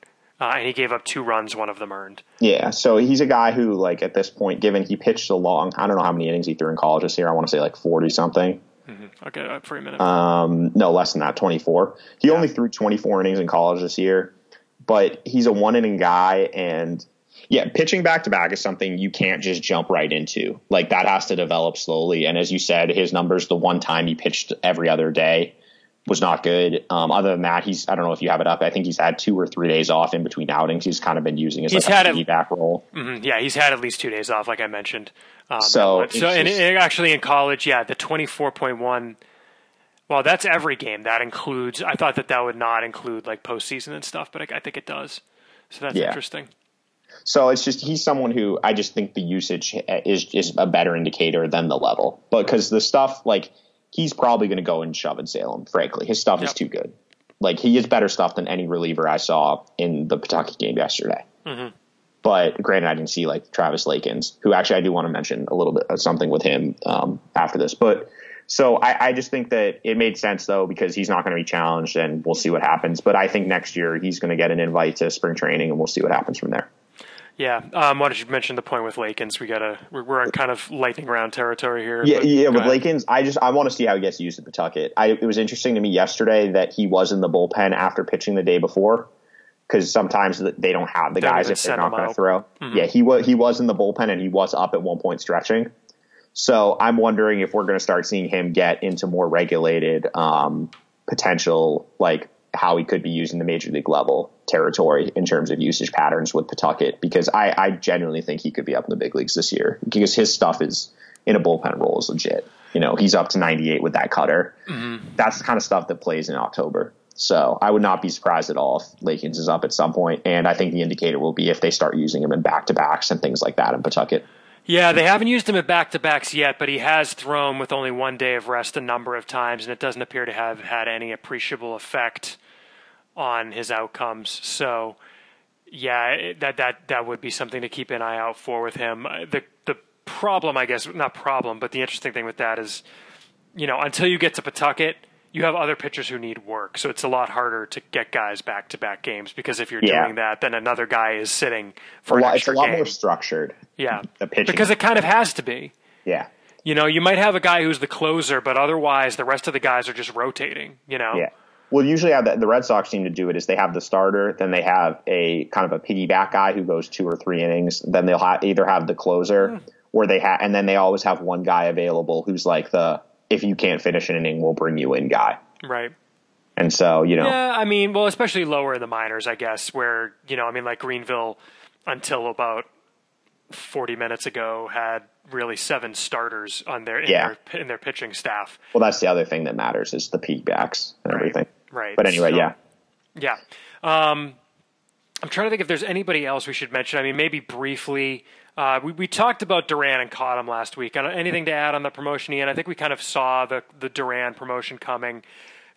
Uh, and he gave up two runs, one of them earned. Yeah, so he's a guy who, like, at this point, given he pitched a long, I don't know how many innings he threw in college this year. I want to say like forty something. Mm-hmm. Okay, uh, for a minute. Um, no, less than that, twenty four. He yeah. only threw twenty four innings in college this year but he's a one inning guy and yeah, pitching back to back is something you can't just jump right into. Like that has to develop slowly. And as you said, his numbers the one time he pitched every other day was not good. Um, other than that, he's I don't know if you have it up. I think he's had two or three days off in between outings. He's kind of been using his he's like had a back role. Mm-hmm, yeah, he's had at least two days off, like I mentioned. Um, so so and it, actually in college, yeah, the twenty four point one well, that's every game. That includes. I thought that that would not include like postseason and stuff, but I, I think it does. So that's yeah. interesting. So it's just he's someone who I just think the usage is is a better indicator than the level, but because the stuff like he's probably going to go and shove in Salem. Frankly, his stuff yep. is too good. Like he is better stuff than any reliever I saw in the Pawtucket game yesterday. Mm-hmm. But granted, I didn't see like Travis Lakins, who actually I do want to mention a little bit of something with him um, after this. But so I, I, just think that it made sense though because he's not going to be challenged, and we'll see what happens. But I think next year he's going to get an invite to spring training, and we'll see what happens from there. Yeah, um, why don't you mention the point with Lakins? We gotta we're, we're in kind of lightning round territory here. Yeah, yeah. With ahead. Lakins, I just I want to see how he gets used at Pawtucket. I, it was interesting to me yesterday that he was in the bullpen after pitching the day before because sometimes they don't have the they guys if they're not going to throw. Mm-hmm. Yeah, he was he was in the bullpen and he was up at one point stretching. So I'm wondering if we're going to start seeing him get into more regulated um, potential, like how he could be using the major league level territory in terms of usage patterns with Pawtucket, because I, I genuinely think he could be up in the big leagues this year because his stuff is in a bullpen role is legit. You know, he's up to 98 with that cutter. Mm-hmm. That's the kind of stuff that plays in October. So I would not be surprised at all if Lakins is up at some point, and I think the indicator will be if they start using him in back to backs and things like that in Pawtucket. Yeah, they haven't used him at back to backs yet, but he has thrown with only one day of rest a number of times, and it doesn't appear to have had any appreciable effect on his outcomes. So, yeah, that that that would be something to keep an eye out for with him. Uh, the the problem, I guess, not problem, but the interesting thing with that is, you know, until you get to Pawtucket – you have other pitchers who need work. So it's a lot harder to get guys back to back games because if you're yeah. doing that, then another guy is sitting for a lot, It's a lot game. more structured. Yeah. The pitching. Because it kind of has to be. Yeah. You know, you might have a guy who's the closer, but otherwise the rest of the guys are just rotating, you know? Yeah. Well, usually how the, the Red Sox seem to do it is they have the starter, then they have a kind of a piggyback guy who goes two or three innings. Then they'll ha- either have the closer mm. or they have, and then they always have one guy available who's like the if you can't finish an inning, we'll bring you in guy. Right. And so, you know. Yeah, I mean, well, especially lower in the minors, I guess, where, you know, I mean, like Greenville until about 40 minutes ago had really seven starters on their in, yeah. their, in their pitching staff. Well, that's the other thing that matters is the peak backs and right. everything. Right. But anyway, so, yeah. Yeah. Um, I'm trying to think if there's anybody else we should mention. I mean, maybe briefly. Uh, we, we talked about Duran and Cottam last week. Anything to add on the promotion, Ian? I think we kind of saw the, the Duran promotion coming.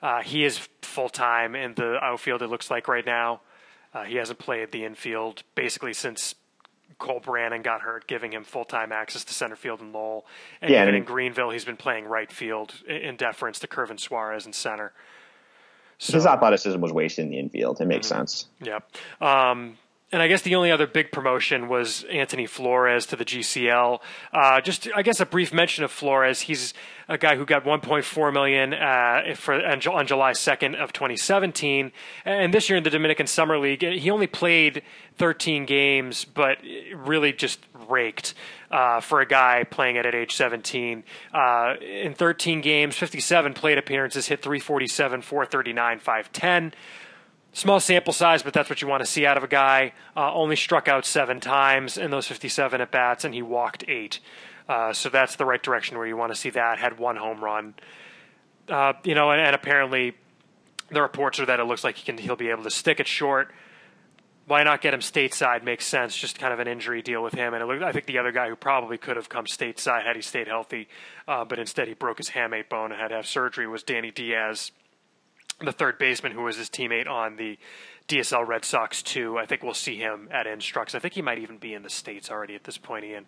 Uh, he is full time in the outfield, it looks like right now. Uh, he hasn't played the infield basically since Cole Brannon got hurt, giving him full time access to center field and Lowell. And yeah, even in Greenville, he's been playing right field in deference to Curvin Suarez in center. So, His athleticism was wasted in the infield. It makes mm-hmm. sense. Yep. Um, and I guess the only other big promotion was Antoni Flores to the GCL. Uh, just, I guess, a brief mention of Flores. He's a guy who got 1.4 million uh, for on July 2nd of 2017, and this year in the Dominican Summer League, he only played 13 games, but really just raked uh, for a guy playing it at age 17. Uh, in 13 games, 57 plate appearances, hit 347, 439, 510 small sample size, but that's what you want to see out of a guy. Uh, only struck out seven times in those 57 at bats, and he walked eight. Uh, so that's the right direction where you want to see that. Had one home run, uh, you know, and, and, apparently the reports are that it looks like he can he'll be able to stick it short. Why not get him stateside? Makes sense. Just kind of an injury deal with him, and looked, I think the other guy who probably could have come stateside had he stayed healthy, uh, but instead he broke his hamate bone and had to have surgery. Was Danny Diaz the third baseman who was his teammate on the DSL Red Sox too. I think we'll see him at Instructs. I think he might even be in the states already at this point, Ian.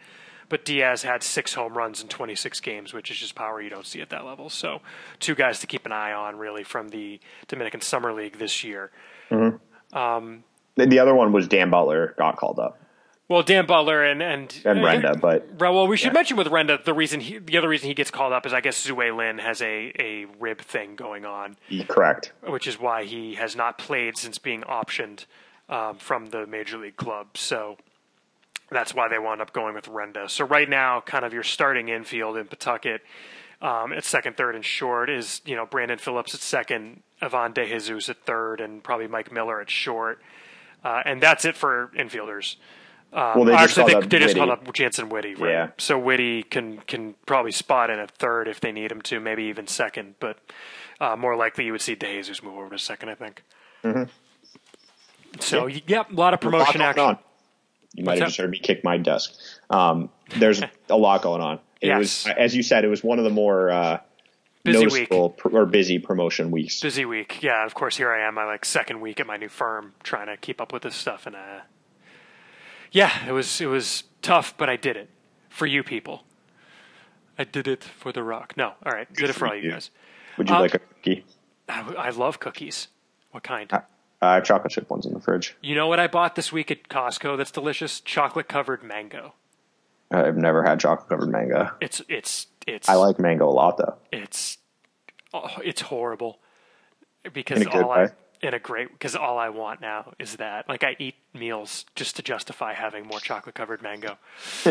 But Diaz had six home runs in 26 games, which is just power you don't see at that level. So, two guys to keep an eye on, really, from the Dominican Summer League this year. Mm-hmm. Um, the other one was Dan Butler got called up. Well, Dan Butler and and and Renda, but well, we should yeah. mention with Renda the reason he, the other reason he gets called up is I guess Tzu-Wei Lin has a a rib thing going on. Correct. Which is why he has not played since being optioned um, from the major league club. So that's why they wound up going with Renda. So right now, kind of your starting infield in Pawtucket um, at second, third, and short is you know Brandon Phillips at second, Ivan De Jesus at third, and probably Mike Miller at short. Uh, and that's it for infielders. Um, well, they just actually, they, they just called up Jantzen Witte, right? Yeah. So Witte can can probably spot in a third if they need him to, maybe even second, but uh, more likely you would see DeJesus move over to second, I think. Mm-hmm. So, yeah. yeah, a lot of promotion action. On. You might What's have just heard me kick my desk. Um, there's a lot going on. It yes. was, as you said, it was one of the more uh, busy noticeable week. or busy promotion weeks. Busy week, yeah. Of course, here I am, my like second week at my new firm, trying to keep up with this stuff, and uh, yeah, it was it was tough, but I did it for you people. I did it for the rock. No, all right, did it for all you guys. Would you um, like a cookie? I, I, love cookies. What kind? Uh, I have chocolate chip ones in the fridge. You know what I bought this week at Costco? That's delicious. Chocolate covered mango. I've never had chocolate covered mango. It's it's it's. I like mango a lot though. It's oh, it's horrible because all I in a great because all I want now is that. Like I eat meals just to justify having more chocolate covered mango.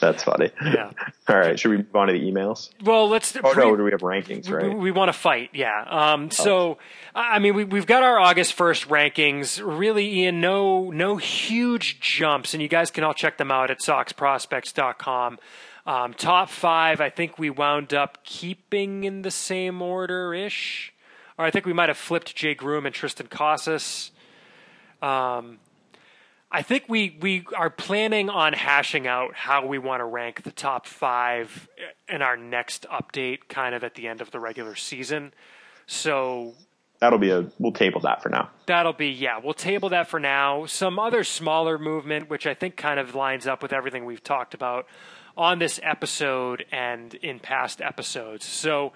That's funny. Yeah. All right. Should we move on to the emails? Well, let's. Oh pre- no, do we have rankings? Right. We, we want to fight. Yeah. Um. Oh. So, I mean, we we've got our August first rankings. Really, Ian, no no huge jumps, and you guys can all check them out at SoxProspects.com. Um, top five, I think we wound up keeping in the same order ish or I think we might have flipped Jay Groome and Triston Casas. Um, I think we we are planning on hashing out how we want to rank the top five in our next update, kind of at the end of the regular season. So that'll be a we'll table that for now. That'll be yeah, we'll table that for now. Some other smaller movement, which I think kind of lines up with everything we've talked about on this episode and in past episodes. So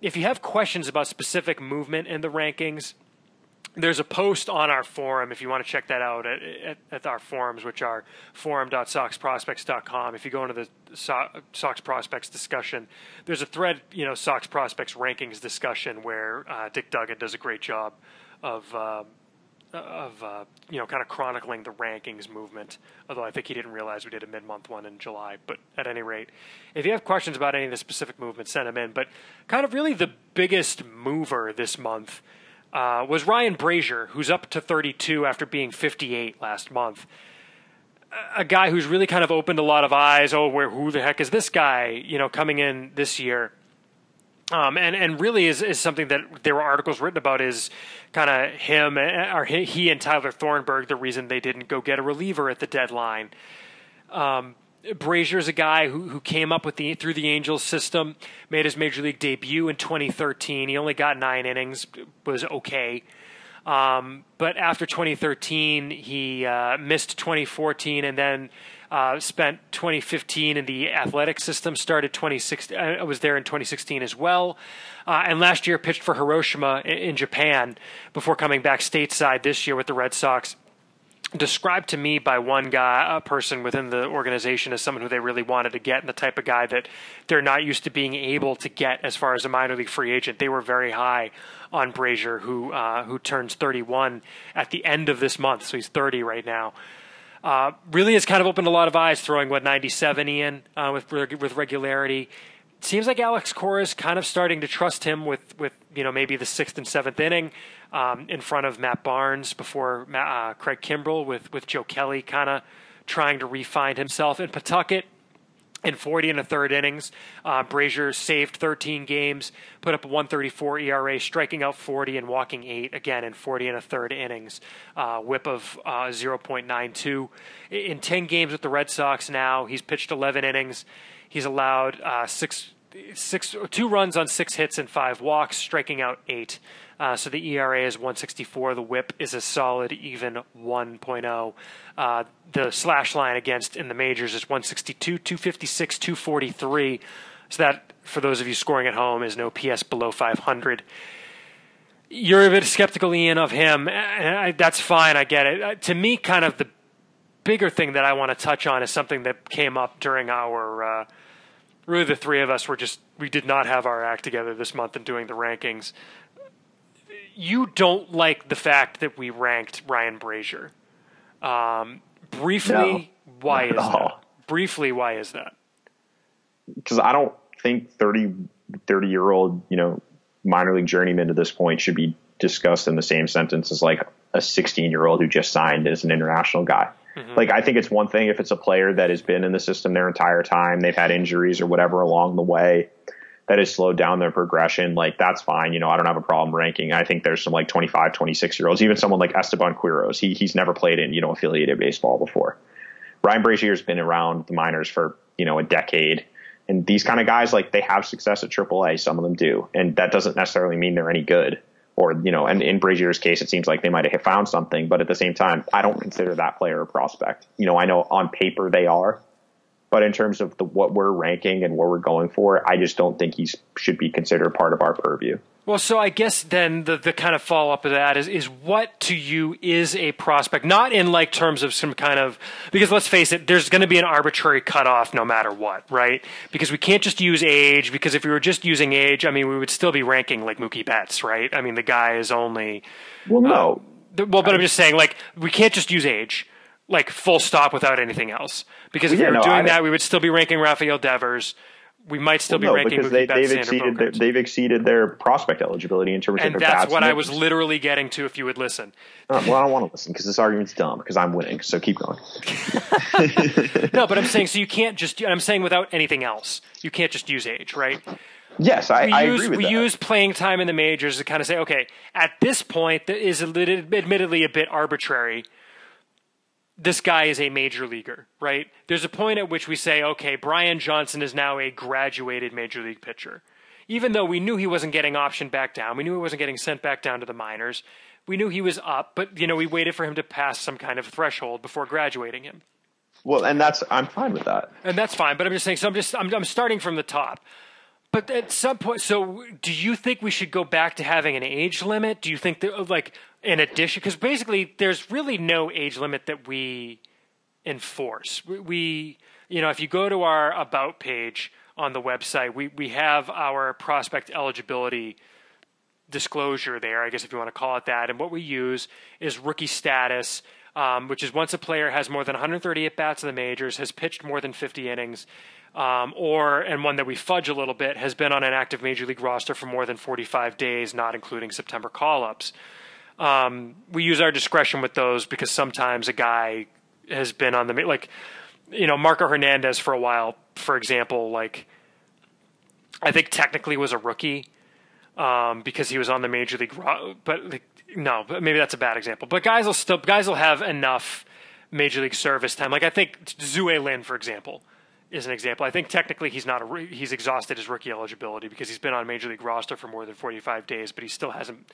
if you have questions about specific movement in the rankings, there's a post on our forum if you want to check that out at, at, at our forums, which are forum.soxprospects.com. If you go into the so- Sox prospects discussion, there's a thread, you know, Sox prospects rankings discussion where uh, Dick Duggan does a great job of. Uh, of uh, you know, kind of chronicling the rankings movement. Although I think he didn't realize we did a mid-month one in July. But at any rate, if you have questions about any of the specific movements, send them in. But kind of really the biggest mover this month uh, was Ryan Brasier, who's up to 32 after being 58 last month. A guy who's really kind of opened a lot of eyes. Oh, where who the heck is this guy? You know, coming in this year. Um, and and really is, is something that there were articles written about is kind of him or he and Tyler Thornburg the reason they didn't go get a reliever at the deadline. Um, is a guy who, who came up with the through the Angels system, made his major league debut in 2013. He only got nine innings, was okay. Um, but after 2013, he uh, missed 2014 and then uh, spent 2015 in the athletic system. Started 2016. I uh, was there in 2016 as well, uh, and last year pitched for Hiroshima in, in Japan before coming back stateside this year with the Red Sox described to me by one guy, a person within the organization, as someone who they really wanted to get, and the type of guy that they're not used to being able to get as far as a minor league free agent. They were very high on Brasier, who uh, who turns 31 at the end of this month, so he's 30 right now. Uh, really has kind of opened a lot of eyes, throwing what 97 in uh, with with regularity. Seems like Alex Cora is kind of starting to trust him with with you know maybe the sixth and seventh inning um, in front of Matt Barnes before uh, Craig Kimbrel with, with Joe Kelly kind of trying to refine himself. In Pawtucket, in 40 and a third innings, uh, Brasier saved 13 games, put up a 134 ERA, striking out 40 and walking eight again in 40 and a third innings, uh, whip of uh, 0.92. In 10 games with the Red Sox now, he's pitched 11 innings. He's allowed uh, six, six, two runs on six hits and five walks, striking out eight. Uh, so the ERA is 164. The WHIP is a solid even 1.0. Uh, the slash line against in the majors is 162, 256, 243. So that, for those of you scoring at home, is an OPS below 500. You're a bit skeptical, Ian, of him. I, that's fine. I get it. Uh, to me, kind of the bigger thing that I want to touch on is something that came up during our. Really, the three of us were just we did not have our act together this month in doing the rankings you don't like the fact that we ranked Ryan Brasier. Um, briefly, no, why is that? Briefly, why is that? Because I don't think 30, 30 year old, you know, minor league journeyman to this point should be discussed in the same sentence as like a 16 year old who just signed as an international guy. Mm-hmm. Like, I think it's one thing if it's a player that has been in the system their entire time, they've had injuries or whatever along the way that has slowed down their progression, like that's fine. You know, I don't have a problem ranking. I think there's some like 25, 26 year olds, even someone like Esteban Quiroz. He, he's never played in, you know, affiliated baseball before. Ryan Brasier's been around the minors for, you know, a decade. And these kind of guys, like they have success at AAA. Some of them do. And that doesn't necessarily mean they're any good. Or, you know, and in Brasier's case, it seems like they might have found something. But at the same time, I don't consider that player a prospect. You know, I know on paper they are, but in terms of the, what we're ranking and where we're going for, I just don't think he should be considered part of our purview. Well, so I guess then the, the kind of follow up of that is is what to you is a prospect, not in like terms of some kind of because let's face it, there's going to be an arbitrary cutoff no matter what, right? Because we can't just use age. Because if we were just using age, I mean, we would still be ranking like Mookie Betts, right? I mean, the guy is only well, no. Uh, well, but I'm just saying, like, we can't just use age like full stop without anything else. Because if yeah, we were no, doing that, we would still be ranking Rafael Devers. We might still well, be no, ranking because they, have exceeded their, they've exceeded their prospect eligibility in terms and of their that's what I was literally getting to. If you would listen, uh, well, I don't want to listen because this argument's dumb because I'm winning. So keep going. no, but I'm saying so you can't just. I'm saying without anything else, you can't just use age, right? Yes, I, we I use, agree with we that. use playing time in the majors to kind of say, okay, at this point, that is admittedly a bit arbitrary. This guy is a major leaguer, right? There's a point at which we say, okay, Brian Johnson is now a graduated major league pitcher. Even though we knew he wasn't getting optioned back down, we knew he wasn't getting sent back down to the minors. We knew he was up, but you know, we waited for him to pass some kind of threshold before graduating him. Well, and that's I'm fine with that. And that's fine, but I'm just saying. So I'm just I'm, I'm starting from the top. But at some point, so do you think we should go back to having an age limit? Do you think that, like, in addition, because basically there's really no age limit that we enforce. We, you know, if you go to our about page on the website, we, we have our prospect eligibility disclosure there, I guess if you want to call it that. And what we use is rookie status, um, which is once a player has more than 130 at bats in the majors, has pitched more than 50 innings, um, or and one that we fudge a little bit has been on an active major league roster for more than 45 days, not including September call ups. Um, we use our discretion with those because sometimes a guy has been on the like, you know, Marco Hernandez for a while, for example, like I think technically was a rookie um, because he was on the major league, but like, no, but maybe that's a bad example. But guys will still guys will have enough major league service time. Like I think Tzu-Wei Lin, for example is an example. I think technically he's not a he's exhausted his rookie eligibility because he's been on major league roster for more than 45 days, but he still hasn't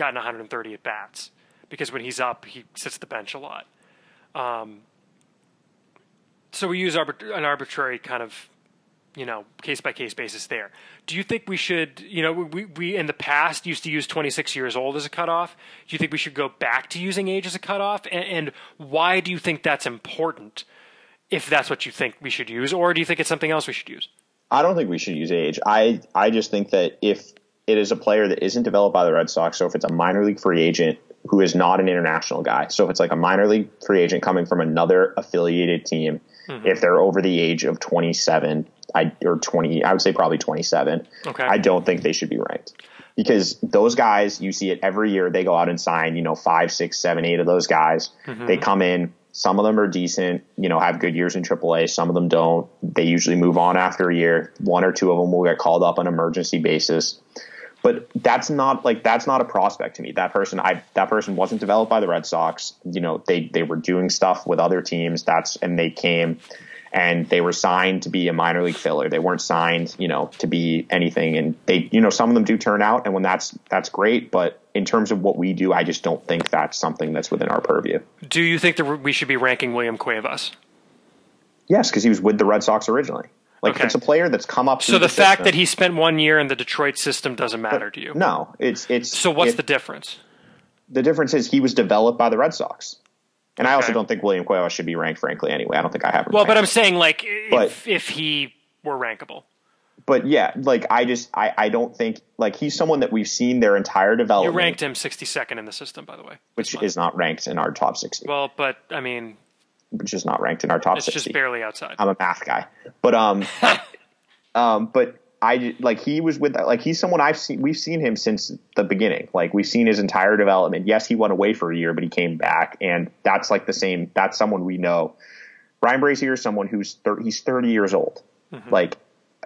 gotten 130 at bats because when he's up, he sits the bench a lot. Um, so we use arbit- an arbitrary kind of you know case by case basis there. Do you think we should you know we we in the past used to use 26 years old as a cutoff? Do you think we should go back to using age as a cutoff? And, and why do you think that's important? if that's what you think we should use, or do you think it's something else we should use? I don't think we should use age. I I just think that if it is a player that isn't developed by the Red Sox, so if it's a minor league free agent who is not an international guy, so if it's like a minor league free agent coming from another affiliated team, mm-hmm. if they're over the age of 27, I or 20, I would say probably 27. Okay. I don't think they should be ranked because those guys you see it every year. They go out and sign, you know, five, six, seven, eight of those guys. Mm-hmm. They come in some of them are decent, you know, have good years in AAA. Some of them don't. They usually move on after a year. One or two of them will get called up on an emergency basis. But that's not like that's not a prospect to me. That person, I that person wasn't developed by the Red Sox. You know, they they were doing stuff with other teams. That's and they came and they were signed to be a minor league filler. They weren't signed, you know, to be anything. And they, you know, some of them do turn out, and when that's that's great. But in terms of what we do, I just don't think that's something that's within our purview. Do you think that we should be ranking William Cuevas? Yes, because he was with the Red Sox originally. Like okay. it's a player that's come up. So the, the fact system, that he spent one year in the Detroit system doesn't matter to you. No, it's it's. So what's it, the difference? The difference is he was developed by the Red Sox. And I also don't think William Cuevas should be ranked, frankly. Anyway, I don't think I have. well, ranked. but I'm saying like but, if if he were rankable. But yeah, like I just I I don't think like he's someone that we've seen their entire development. You ranked him 62nd in the system, by the way, which is not ranked in our top 60. Well, but I mean, which is not ranked in our top it's 60. It's just barely outside. I'm a math guy, but um, um, but I like he was with like he's someone I've seen we've seen him since the beginning. Like we've seen his entire development. Yes, he went away for a year, but he came back, and that's like the same. That's someone we know. Ryan Brasier is someone who's 30, he's 30 years old. Mm-hmm. Like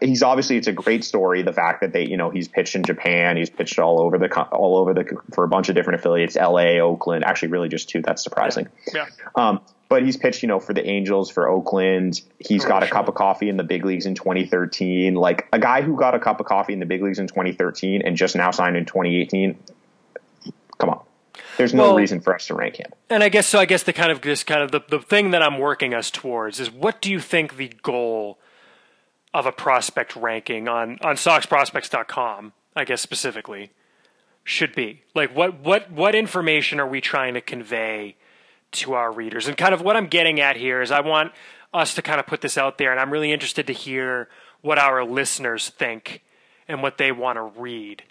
he's obviously it's a great story. The fact that they you know he's pitched in Japan, he's pitched all over the all over the for a bunch of different affiliates, L.A., Oakland, actually really just two. That's surprising. Yeah. Um, but he's pitched, you know, for the Angels, for Oakland. He's oh, got a cup of coffee in the big leagues in 2013. Like a guy who got a cup of coffee in the big leagues in 2013 and just now signed in 2018. Come on. There's no well, reason for us to rank him. And I guess so. I guess the kind of this kind of the, the thing that I'm working us towards is what do you think the goal of a prospect ranking on on SoxProspects.com, I guess specifically, should be? Like what what what information are we trying to convey? To our readers. And kind of what I'm getting at here is I want us to kind of put this out there, and I'm really interested to hear what our listeners think and what they want to read.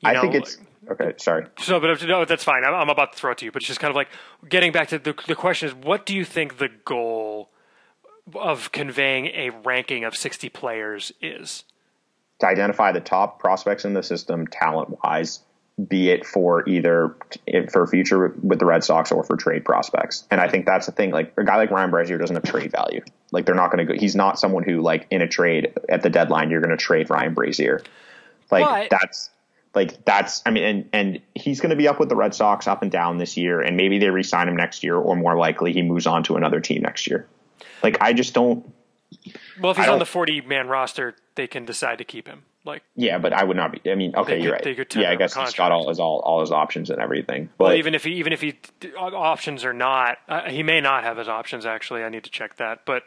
You I know, think it's okay. Sorry. So, but no, that's fine. I'm, I'm, about to throw it to you, but it's just kind of like getting back to the the question is, what do you think the goal of conveying a ranking of 60 players is? To identify the top prospects in the system, talent wise, be it for either for future with the Red Sox or for trade prospects. And I think that's the thing. Like a guy like Ryan Brasier doesn't have trade value. Like they're not going to go. He's not someone who like in a trade at the deadline you're going to trade Ryan Brasier. Like but, that's like that's I mean and and he's going to be up with the Red Sox up and down this year and maybe they re-sign him next year or more likely he moves on to another team next year. Like I just don't Well, if he's on the 40 man roster, they can decide to keep him. Like Yeah, but I would not be I mean, okay, you're right. Yeah, I guess he's got all his all, all his options and everything. But well, even if he even if he options or not, uh, he may not have his options actually. I need to check that. But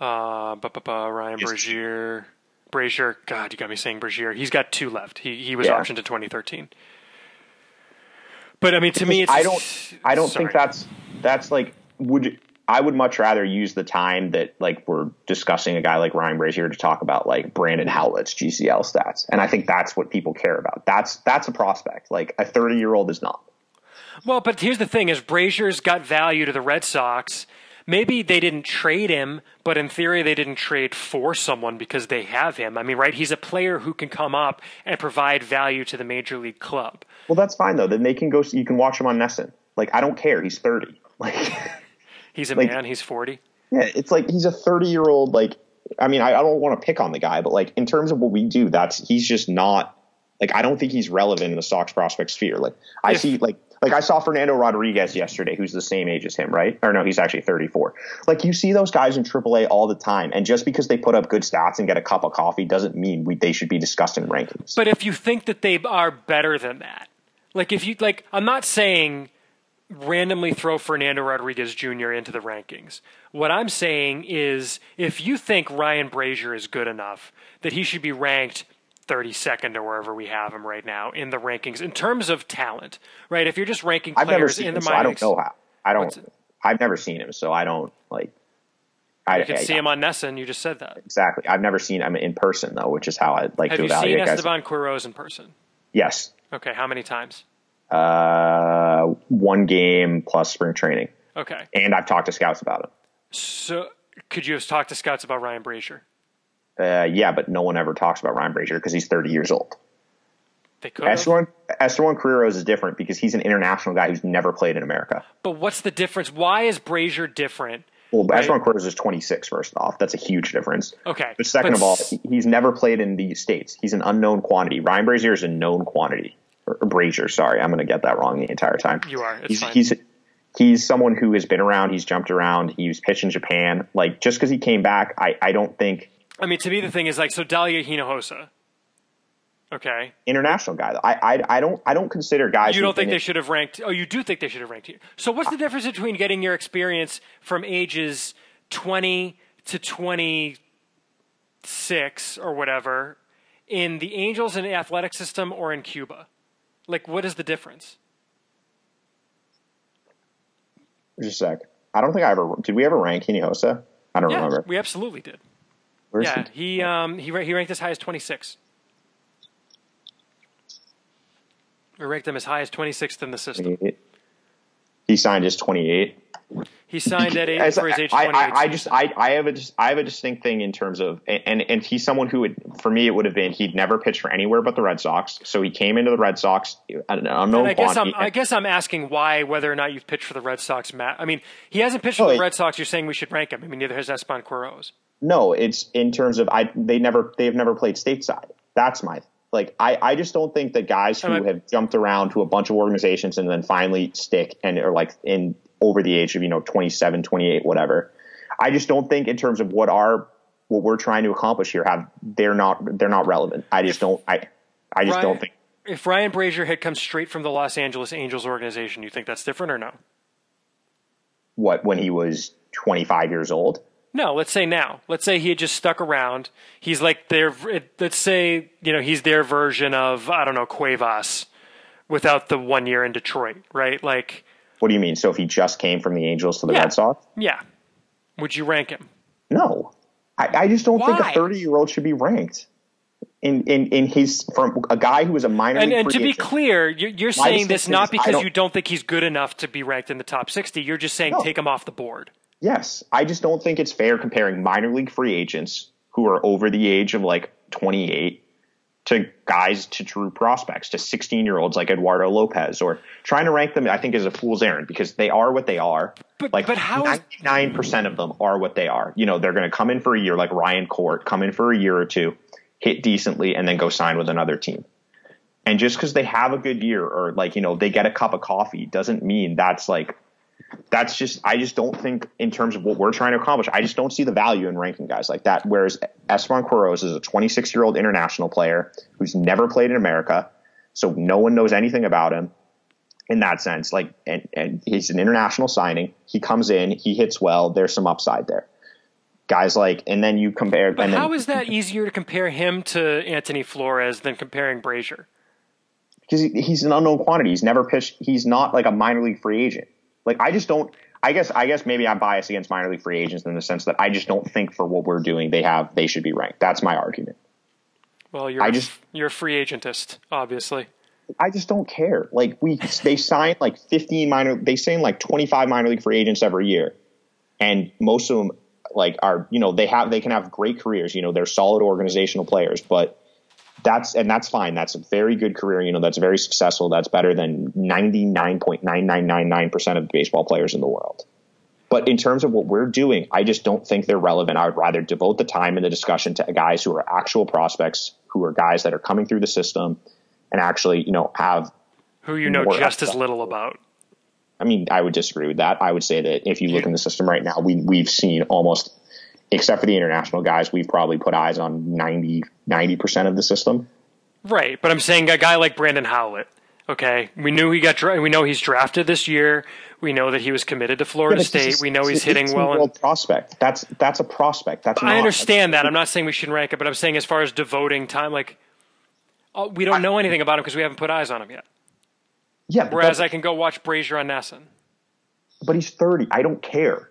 uh, Ryan Brasier. Brasier, God, you got me saying Brasier. He's got two left. He he was yeah. optioned in 2013. But I mean, to me, it's I don't I don't sorry. think that's that's like would I would much rather use the time that like we're discussing a guy like Ryan Brasier to talk about like Brandon Howlett's GCL stats, and I think that's what people care about. That's that's a prospect. Like a 30 year old is not. Well, but here's the thing: is Brasier's got value to the Red Sox maybe they didn't trade him, but in theory they didn't trade for someone because they have him. I mean, right? He's a player who can come up and provide value to the major league club. Well, that's fine though. Then they can go. You can watch him on NESN. Like I don't care. He's thirty. Like he's a like, man. He's forty. Yeah, it's like he's a thirty year old. Like I mean, I, I don't want to pick on the guy, but like in terms of what we do, that's he's just not. Like I don't think he's relevant in the Sox prospect sphere. Like I if, see like like I saw Fernando Rodriguez yesterday, who's the same age as him, right? Or no, he's actually 34. Like you see those guys in AAA all the time, and just because they put up good stats and get a cup of coffee doesn't mean we, they should be discussed in rankings. But if you think that they are better than that, like if you like, I'm not saying randomly throw Fernando Rodriguez Jr. into the rankings. What I'm saying is if you think Ryan Brasier is good enough that he should be ranked 32nd or wherever we have him right now in the rankings in terms of talent, right? If you're just ranking I've players in the him, so I don't know how. I don't. I've never seen him, so I don't like. I, can I, see I, him on NESN. You just said that exactly. I've never seen him in person though, which is how I'd like have to evaluate. Have you seen Esteban Quiroz in person? Yes. Okay, how many times? Uh, one game plus spring training. Okay. And I've talked to scouts about him. So, could you have talked to scouts about Ryan Brasier? Uh, yeah, but no one ever talks about Ryan Brasier because he's 30 years old. They could. Esteban, Esteban Quiroz is different because he's an international guy who's never played in America. But what's the difference? Why is Brasier different? Well, right? Esteban Quiroz is 26, first off. That's a huge difference. Okay. But second but, of all, he's never played in the States. He's an unknown quantity. Ryan Brasier is a known quantity. Or, Brasier, sorry. I'm going to get that wrong the entire time. You are. He's, fine. he's he's someone who has been around. He's jumped around. He's pitched in Japan. Like, just because he came back, I, I don't think – I mean, to me, the thing is like so Dalier Hinojosa. Okay. International guy. Though. I, I I don't I don't consider guys. You don't think they should have ranked? Oh, you do think they should have ranked here. So what's the difference between getting your experience from ages twenty to twenty six or whatever in the Angels and the athletic system or in Cuba? Like, what is the difference? Just a sec. I don't think I ever did. We ever rank Hinojosa? I don't yeah, remember. We absolutely did. Where's yeah, he he, um, he he ranked as high as 26. We ranked him as high as 26th in the system. He signed as 28. He signed at age, for his age 28. I, I, I just I, I have a I have a distinct thing in terms of and and he's someone who would for me it would have been he'd never pitched for anywhere but the Red Sox. So he came into the Red Sox an unknown I guess I'm I guess I'm asking why whether or not you've pitched for the Red Sox. Matt, I mean he hasn't pitched for the Red Sox. You're saying we should rank him. I mean neither has Esteban Quiroz. No, it's in terms of I they never they've never played stateside. That's my like I, I just don't think that guys who have jumped around to a bunch of organizations and then finally stick and are like in over the age of you know 27 28 whatever. I just don't think in terms of what our what we're trying to accomplish here have they're not they're not relevant. I just don't i i just ryan, don't think if ryan brasier had come straight from the los angeles angels organization you think that's different or no? What when he was 25 years old no, let's say now. Let's say he had just stuck around. He's like their. Let's say you know he's their version of I don't know Cuevas, without the one year in Detroit, right? Like. What do you mean? So if he just came from the Angels to the yeah, Red Sox? Yeah. Would you rank him? No, I, I just don't Why? think a thirty-year-old should be ranked. In, in, in his from a guy who was a minor and, and to be clear, you're, you're saying this not because don't, you don't think he's good enough to be ranked in the top sixty. You're just saying no. take him off the board. Yes, I just don't think it's fair comparing minor league free agents who are over the age of like 28 to guys to true prospects to 16 year olds like Eduardo Lopez or trying to rank them I think is a fool's errand because they are what they are. But like but how 99% of them are what they are. You know, they're going to come in for a year like Ryan Court, come in for a year or two hit decently, and then go sign with another team. And just because they have a good year or like, you know, they get a cup of coffee doesn't mean that's like, that's just, I just don't think in terms of what we're trying to accomplish, I just don't see the value in ranking guys like that. Whereas Esteban Quiroz is a 26 year old international player who's never played in America. So no one knows anything about him in that sense. Like, and, and he's an international signing. He comes in, he hits well. There's some upside there guys like, and then you compare. But how then, is that easier to compare him to Antoni Flores than comparing Brasier? because he's an unknown quantity. He's never pitched. He's not like a minor league free agent. Like I just don't. I guess I guess maybe I'm biased against minor league free agents in the sense that I just don't think for what we're doing they have they should be ranked. That's my argument. Well, you're I just you're a free agentist, obviously. I just don't care. Like we they sign like 15 minor they sign like 25 minor league free agents every year. And most of them like are, you know, they have they can have great careers, you know, they're solid organizational players, but that's and that's fine. That's a very good career. You know, that's very successful. That's better than ninety nine point nine nine nine nine percent of baseball players in the world. But in terms of what we're doing, I just don't think they're relevant. I would rather devote the time in the discussion to guys who are actual prospects, who are guys that are coming through the system, and actually, you know, have who you know just as little about. I mean, I would disagree with that. I would say that if you look in the system right now, we we've seen almost except for the international guys, we've probably put eyes on 90, percent of the system. Right. But I'm saying a guy like Brandon Howlett, okay, we knew he got, dra- we know he's drafted this year. We know that he was committed to Florida State. we know he's hitting well. In, prospect. That's, that's a prospect. That's Not, I understand that. I'm not saying we shouldn't rank it, but I'm saying as far as devoting time, like, uh, we don't I, know anything about him because we haven't put eyes on him yet. Yeah. Whereas I can go watch Brasier on NESN. But he's 30. I don't care.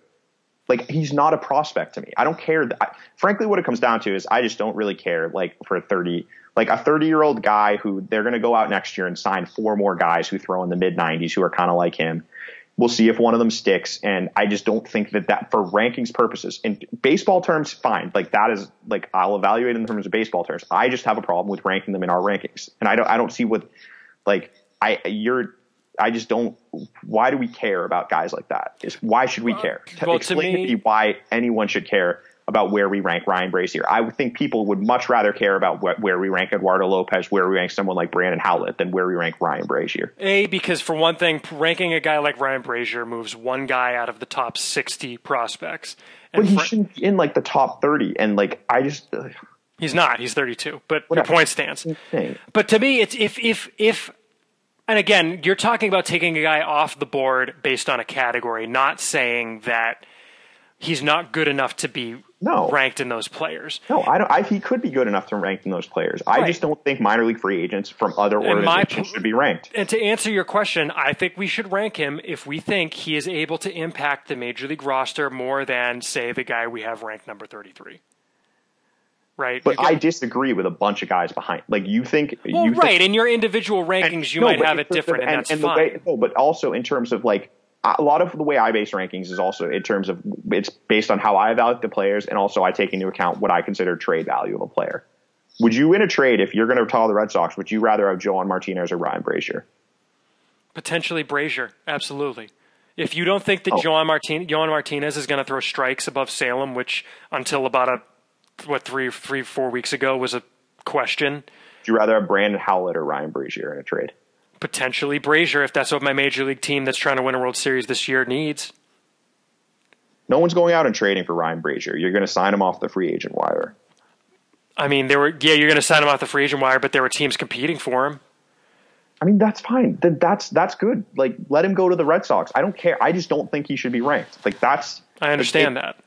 Like he's not a prospect to me. I don't care. That, I, frankly, what it comes down to is I just don't really care. Like for a thirty, like a thirty-year-old guy who they're going to go out next year and sign four more guys who throw in the mid nineties who are kind of like him. We'll see if one of them sticks. And I just don't think that that for rankings purposes in baseball terms, fine. Like that is like I'll evaluate in terms of baseball terms. I just have a problem with ranking them in our rankings, and I don't I don't see what like I you're I just don't. Why do we care about guys like that? Is why should we care? Well, Explain to me, to me why anyone should care about where we rank Ryan Brasier. I would think people would much rather care about wh- where we rank Eduardo Lopez, where we rank someone like Brandon Howlett, than where we rank Ryan Brasier. A, because for one thing, ranking a guy like Ryan Brasier moves one guy out of the top 60 prospects. And but he shouldn't be in like the top 30. And like, I just. He's not. He's 32. But Whatever. your point stands. But to me, it's if if if and again, you're talking about taking a guy off the board based on a category, not saying that he's not good enough to be no. ranked in those players. No, I don't. I, he could be good enough to rank in those players. I just don't think minor league free agents from other organizations my, should be ranked. And to answer your question, I think we should rank him if we think he is able to impact the major league roster more than, say, the guy we have ranked number thirty-three right? But I disagree with a bunch of guys behind. Like you think, well, you right? in your individual rankings, and, you no, might have it different, and, and that's and fine. Way, no, but also in terms of like a lot of the way I base rankings is also in terms of it's based on how I evaluate the players, and also I take into account what I consider trade value of a player. Would you in a trade if you're going to retire the Red Sox? Would you rather have Johan Martinez or Ryan Brasier? Potentially Brasier, absolutely. If you don't think that oh. Johan, Martin- Johan Martinez is going to throw strikes above Salem, which until about a what three, three, four weeks ago was a question. Would you rather have Brandon Howlett or Ryan Brasier in a trade? Potentially Brasier, if that's what my major league team that's trying to win a World Series this year needs. No one's going out and trading for Ryan Brasier. You're going to sign him off the free agent wire. I mean, there were yeah, you're going to sign him off the free agent wire, but there were teams competing for him. I mean, that's fine. Then that's that's good. Like, let him go to the Red Sox. I don't care. I just don't think he should be ranked. Like, that's. I understand like, it, that.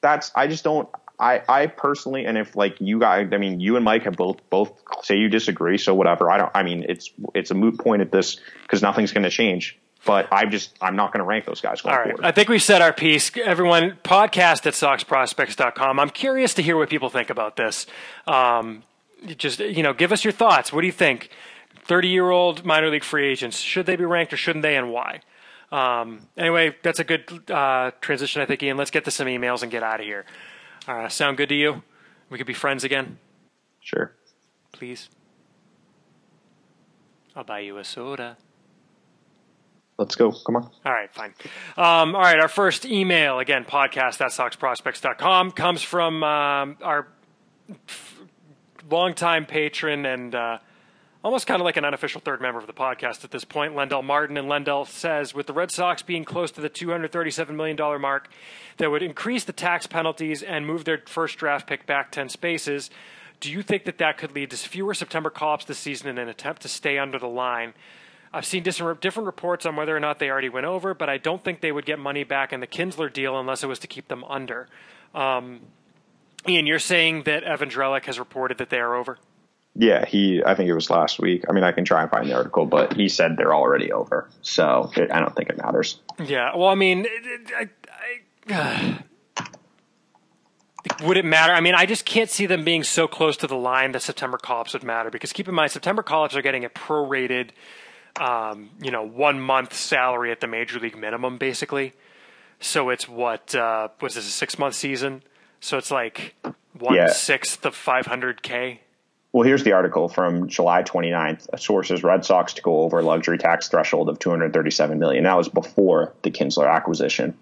That's. I just don't. I, I personally, and if like you guys, I mean, you and Mike have both both say you disagree, so whatever. I don't. I mean, it's it's a moot point at this because nothing's going to change. But I'm just I'm not going to rank those guys. All right, forward. I think we've said our piece. Everyone, podcast at SoxProspects.com. I'm curious to hear what people think about this. Um, just you know, give us your thoughts. What do you think? 30 year old minor league free agents should they be ranked or shouldn't they, and why? Um, anyway, that's a good uh, transition, I think, Ian. Let's get to some emails and get out of here. Uh, sound good to you? We could be friends again? Sure. Please? I'll buy you a soda. Let's go. Come on. All right, fine. Um, all right, our first email, again, podcast at soxprospects.com, comes from um, our f- longtime patron and uh, almost kind of like an unofficial third member of the podcast at this point, Lendell Martin. And Lendell says, with the Red Sox being close to the $237 million mark, that would increase the tax penalties and move their first draft pick back 10 spaces. Do you think that that could lead to fewer September call ups this season in an attempt to stay under the line? I've seen different, reports on whether or not they already went over, but I don't think they would get money back in the Kinsler deal unless it was to keep them under. Um, Ian, you're saying that Evan Drellich has reported that they are over? Yeah, he. I think it was last week. I mean, I can try and find the article, but he said they're already over. So it, I don't think it matters. Yeah. Well, I mean, I, I, uh, would it matter? I mean, I just can't see them being so close to the line that September call-ups would matter because keep in mind, September call-ups are getting a prorated, um, you know, one month salary at the major league minimum, basically. So it's what uh, was this a six month season? So it's like one yeah. sixth of 500k. Well, here's the article from July 29th. Sources Red Sox to go over luxury tax threshold of 237 million. That was before the Kinsler acquisition.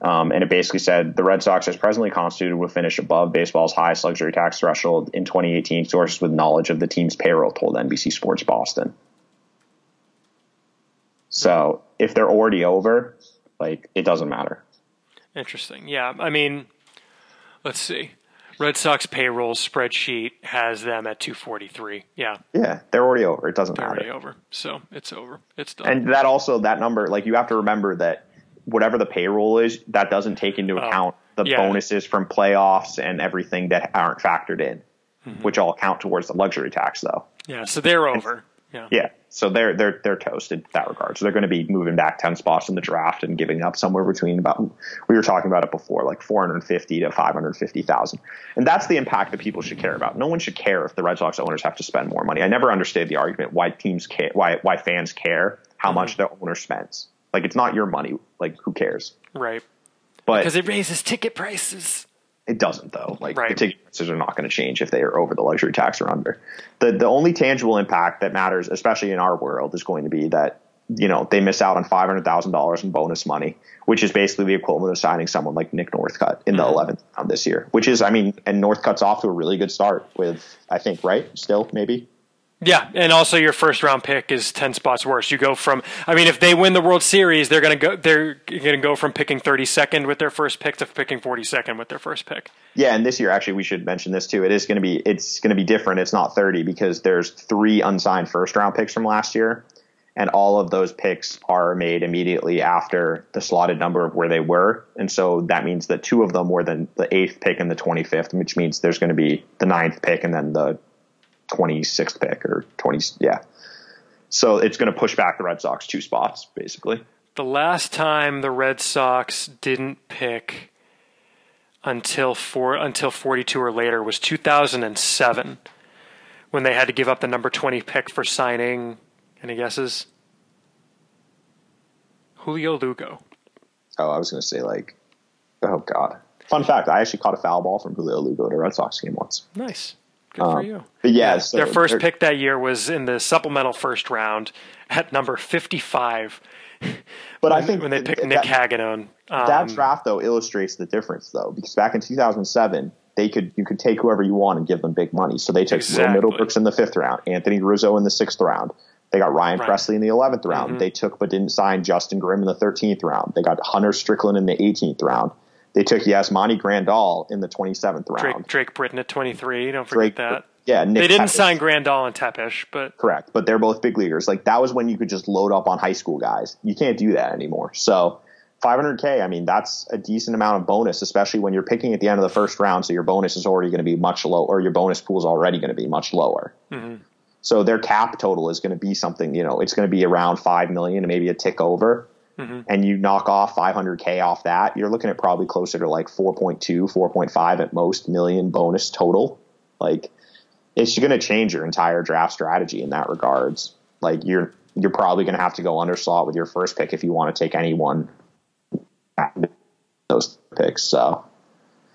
Um, and it basically said the Red Sox, as presently constituted, will finish above baseball's highest luxury tax threshold in 2018. Sources with knowledge of the team's payroll told NBC Sports Boston. So if they're already over, like it doesn't matter. Interesting. Yeah. I mean, let's see. Red Sox payroll spreadsheet has them at 243. Yeah. Yeah, they're already over. It doesn't they're matter. Already over. So it's over. It's done. And that also that number, like you have to remember that whatever the payroll is, that doesn't take into oh, account the yeah. bonuses from playoffs and everything that aren't factored in, mm-hmm. which all count towards the luxury tax, though. Yeah. So they're over. Yeah. Yeah. So they're they're they're toasted in that regard. So they're going to be moving back ten spots in the draft and giving up somewhere between about we were talking about it before, like four hundred fifty to five hundred fifty thousand. And that's the impact that people should care about. No one should care if the Red Sox owners have to spend more money. I never understood the argument why teams care why why fans care how much mm-hmm. the owner spends. Like it's not your money. Like who cares? Right. But because it raises ticket prices. It doesn't though. Like right. the ticket prices are not going to change if they are over the luxury tax or under. The the only tangible impact that matters, especially in our world, is going to be that you know they miss out on five hundred thousand dollars in bonus money, which is basically the equivalent of signing someone like Nick Northcutt in the mm-hmm. eleventh round this year. Which is, I mean, and Northcutt's off to a really good start with, I think, right, still maybe yeah, and also your first round pick is ten spots worse. You go from, I mean, if they win the World Series, they're to go, they're to go from picking thirty second with their first pick to picking forty second with their first pick. Yeah, and this year actually we should mention this too. It is to be it's to be different. It's not thirty because there's three unsigned first round picks from last year, and all of those picks are made immediately after the slotted number of where they were, and so that means that two of them were the the eighth pick and the twenty fifth, which means there's to be the ninth pick and then the 26th pick or 20. Yeah. So it's going to push back the Red Sox two spots, basically. The last time the Red Sox didn't pick until four until 42 or later was 2007 when they had to give up the number 20 pick for signing any guesses Julio Lugo oh I was going to say like oh god fun fact I actually caught a foul ball from Julio Lugo at a Red Sox game once nice Good um, for you. But yeah, yeah so their first pick that year was in the supplemental first round at number 55. But when, I think when they picked Nick Hagadone, um, that draft though illustrates the difference though, because back in 2007, they could you could take whoever you want and give them big money. So they took exactly. Will Middlebrooks in the fifth round, Anthony Rizzo in the sixth round. They got Ryan right. Pressly in the 11th round. Mm-hmm. They took but didn't sign Justin Grimm in the 13th round. They got Hunter Strickland in the 18th round. They took Yasmani Grandal in the 27th round. Drake, Drake Britton at 23. Don't forget Drake, that. Yeah, Nick they didn't sign Grandal and Tepesch, but correct. But they're both big leaguers. Like that was when you could just load up on high school guys. You can't do that anymore. So 500k. I mean, that's a decent amount of bonus, especially when you're picking at the end of the first round. So your bonus is already going to be much low, or your bonus pool is already going to be much lower. Mm-hmm. So their cap total is going to be something. You know, it's going to be around five million, and maybe a tick over. Mm-hmm. And you knock off 500k off that, you're looking at probably closer to like 4.2, 4.5 at most million bonus total. Like it's going to change your entire draft strategy in that regards. Like you're you're probably going to have to go underslot with your first pick if you want to take anyone those picks. So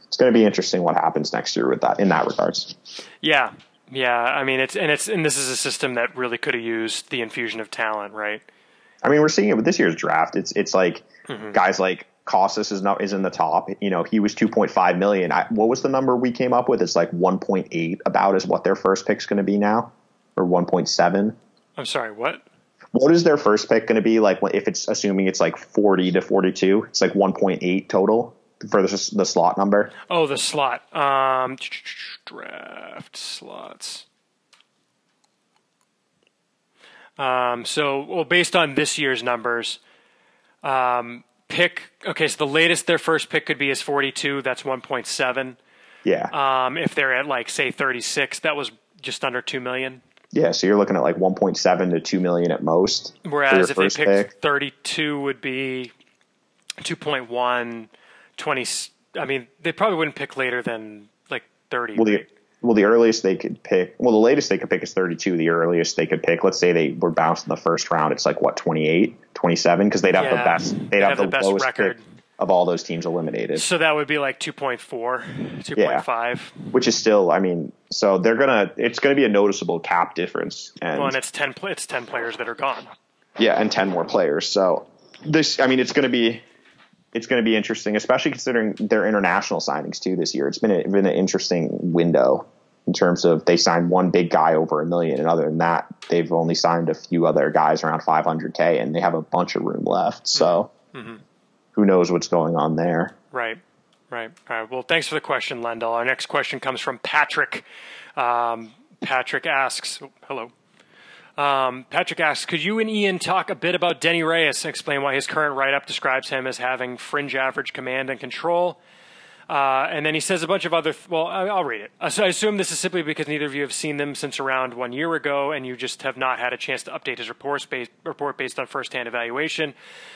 it's going to be interesting what happens next year with that in that regards. Yeah, yeah. I mean, it's and it's and this is a system that really could have used the infusion of talent, right? I mean, we're seeing it with this year's draft. It's it's like mm-hmm. guys like Casas is not is in the top. You know, he was 2.5 million. I, what was the number we came up with? It's like 1.8 about is what their first pick's going to be now, or 1.7. I'm sorry, what? What is their first pick going to be like? If it's assuming it's like 40 to 42, it's like 1.8 total for the, the slot number. Oh, the slot. Um, draft slots. Um, so, well, based on this year's numbers, um, pick. Okay, so the latest their first pick could be is 42. That's 1.7. Yeah. Um, if they're at like say 36, that was just under two million. Yeah, so you're looking at like 1.7 to 2 million at most. Whereas if they picked pick. 32, would be 2.1, 20. I mean, they probably wouldn't pick later than like 30. Well, the, well, the earliest they could pick, well, the latest they could pick is 32. The earliest they could pick, let's say they were bounced in the first round, it's like what 28, 27, because they'd have yeah, the best, they'd, have, have, the, the lowest record. pick of all those teams eliminated. So that would be like 2.4, 2.5. Yeah. Which is still, I mean, so they're gonna, it's gonna be a noticeable cap difference. And, well, and it's 10, it's 10 players that are gone. Yeah, and 10 more players. So this, I mean, it's gonna be, it's going to be interesting, especially considering their international signings too this year. It's been a, been an interesting window in terms of they signed one big guy over a million, and other than that, they've only signed a few other guys around 500k, and they have a bunch of room left. So, mm-hmm. who knows what's going on there? Right, right. All right. Well, thanks for the question, Lendl. Our next question comes from Patrick. Um, Patrick asks, oh, "Hello." Um, Patrick asks, could you and Ian talk a bit about Denyi Reyes and explain why his current write up describes him as having fringe average command and control? Uh, and then he says a bunch of other. Th- well, I, will read it. Uh, so I assume this is simply because neither of you have seen them since around one year ago, and you just have not had a chance to update his report based, report based on firsthand evaluation.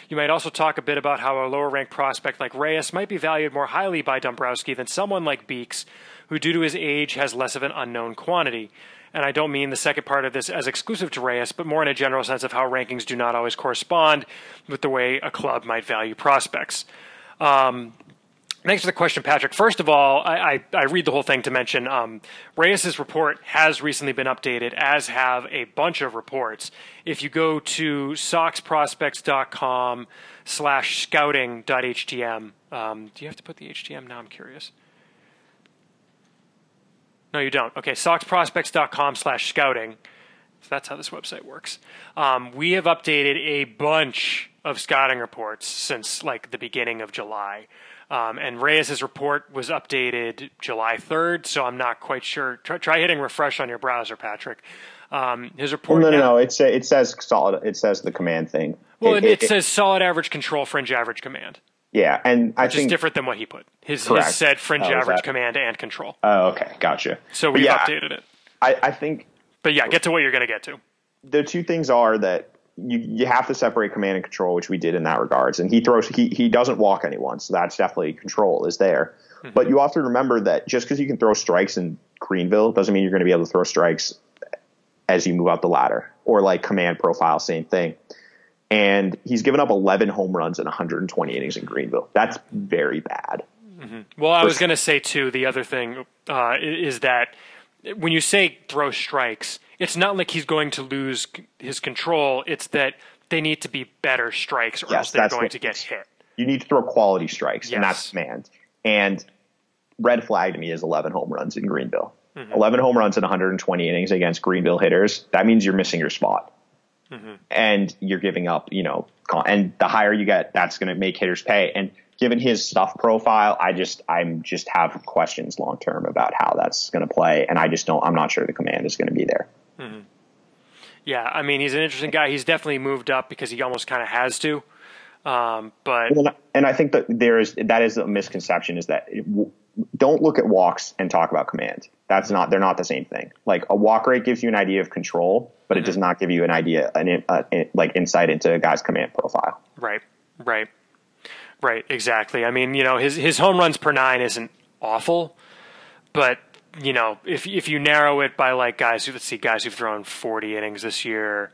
You might also talk a bit about how a lower ranked prospect like Reyes might be valued more highly by Dombrowski than someone like Beeks, who, due to his age, has less of an unknown quantity. And I don't mean the second part of this as exclusive to Reyes, but more in a general sense of how rankings do not always correspond with the way a club might value prospects. Um, Thanks for the question, Patrick. First of all, I, I, I read the whole thing to mention um, Reyes's report has recently been updated, as have a bunch of reports. If you go to soxprospects.com slash scouting.htm, um, do you have to put the HTM now? I'm curious. No, you don't. Okay, soxprospects.com slash scouting. So that's how this website works. Um, we have updated a bunch of scouting reports since like the beginning of July. Um, and Reyes's report was updated July 3rd, so I'm not quite sure. Try, try hitting refresh on your browser, Patrick. Um, his report. Well, no, no, no. It, it says solid. It says the command thing. Well, it, it, it says solid average control, fringe average command. Yeah, and I which think is different than what he put. His, his said fringe oh, average command and control. Oh, okay, gotcha. So we yeah, updated it. I, I think. But yeah, get to what you're going to get to. The two things are that you you have to separate command and control, which we did in that regards. And he throws he he doesn't walk anyone, so that's definitely control is there. Mm-hmm. But you have to remember that just because you can throw strikes in Greenville doesn't mean you're going to be able to throw strikes as you move up the ladder or like command profile, same thing. And he's given up 11 home runs in 120 innings in Greenville. That's very bad. Mm-hmm. Well, I was going to say too. The other thing uh, is that when you say throw strikes, it's not like he's going to lose his control. It's that they need to be better strikes, or yes, else they're going to get hit. You need to throw quality strikes, yes. and that's command. And red flag to me is 11 home runs in Greenville. Mm-hmm. 11 home runs in 120 innings against Greenville hitters. That means you're missing your spot. Mm-hmm. And you're giving up, you know, and the higher you get, that's going to make hitters pay. And given his stuff profile, I just I'm just have questions long term about how that's going to play, and I just don't. I'm not sure the command is going to be there. Mm-hmm. Yeah, I mean he's an interesting guy. He's definitely moved up because he almost kind of has to. Um, but and I think that there is that is a misconception is that it, don't look at walks and talk about command. That's not they're not the same thing. Like a walk rate gives you an idea of control, but mm-hmm. it does not give you an idea an, uh, like insight into a guy's command profile. Right, right. Right, exactly. I mean, you know, his his home runs per nine isn't awful, but you know, if if you narrow it by like guys who let's see guys who've thrown 40 innings this year,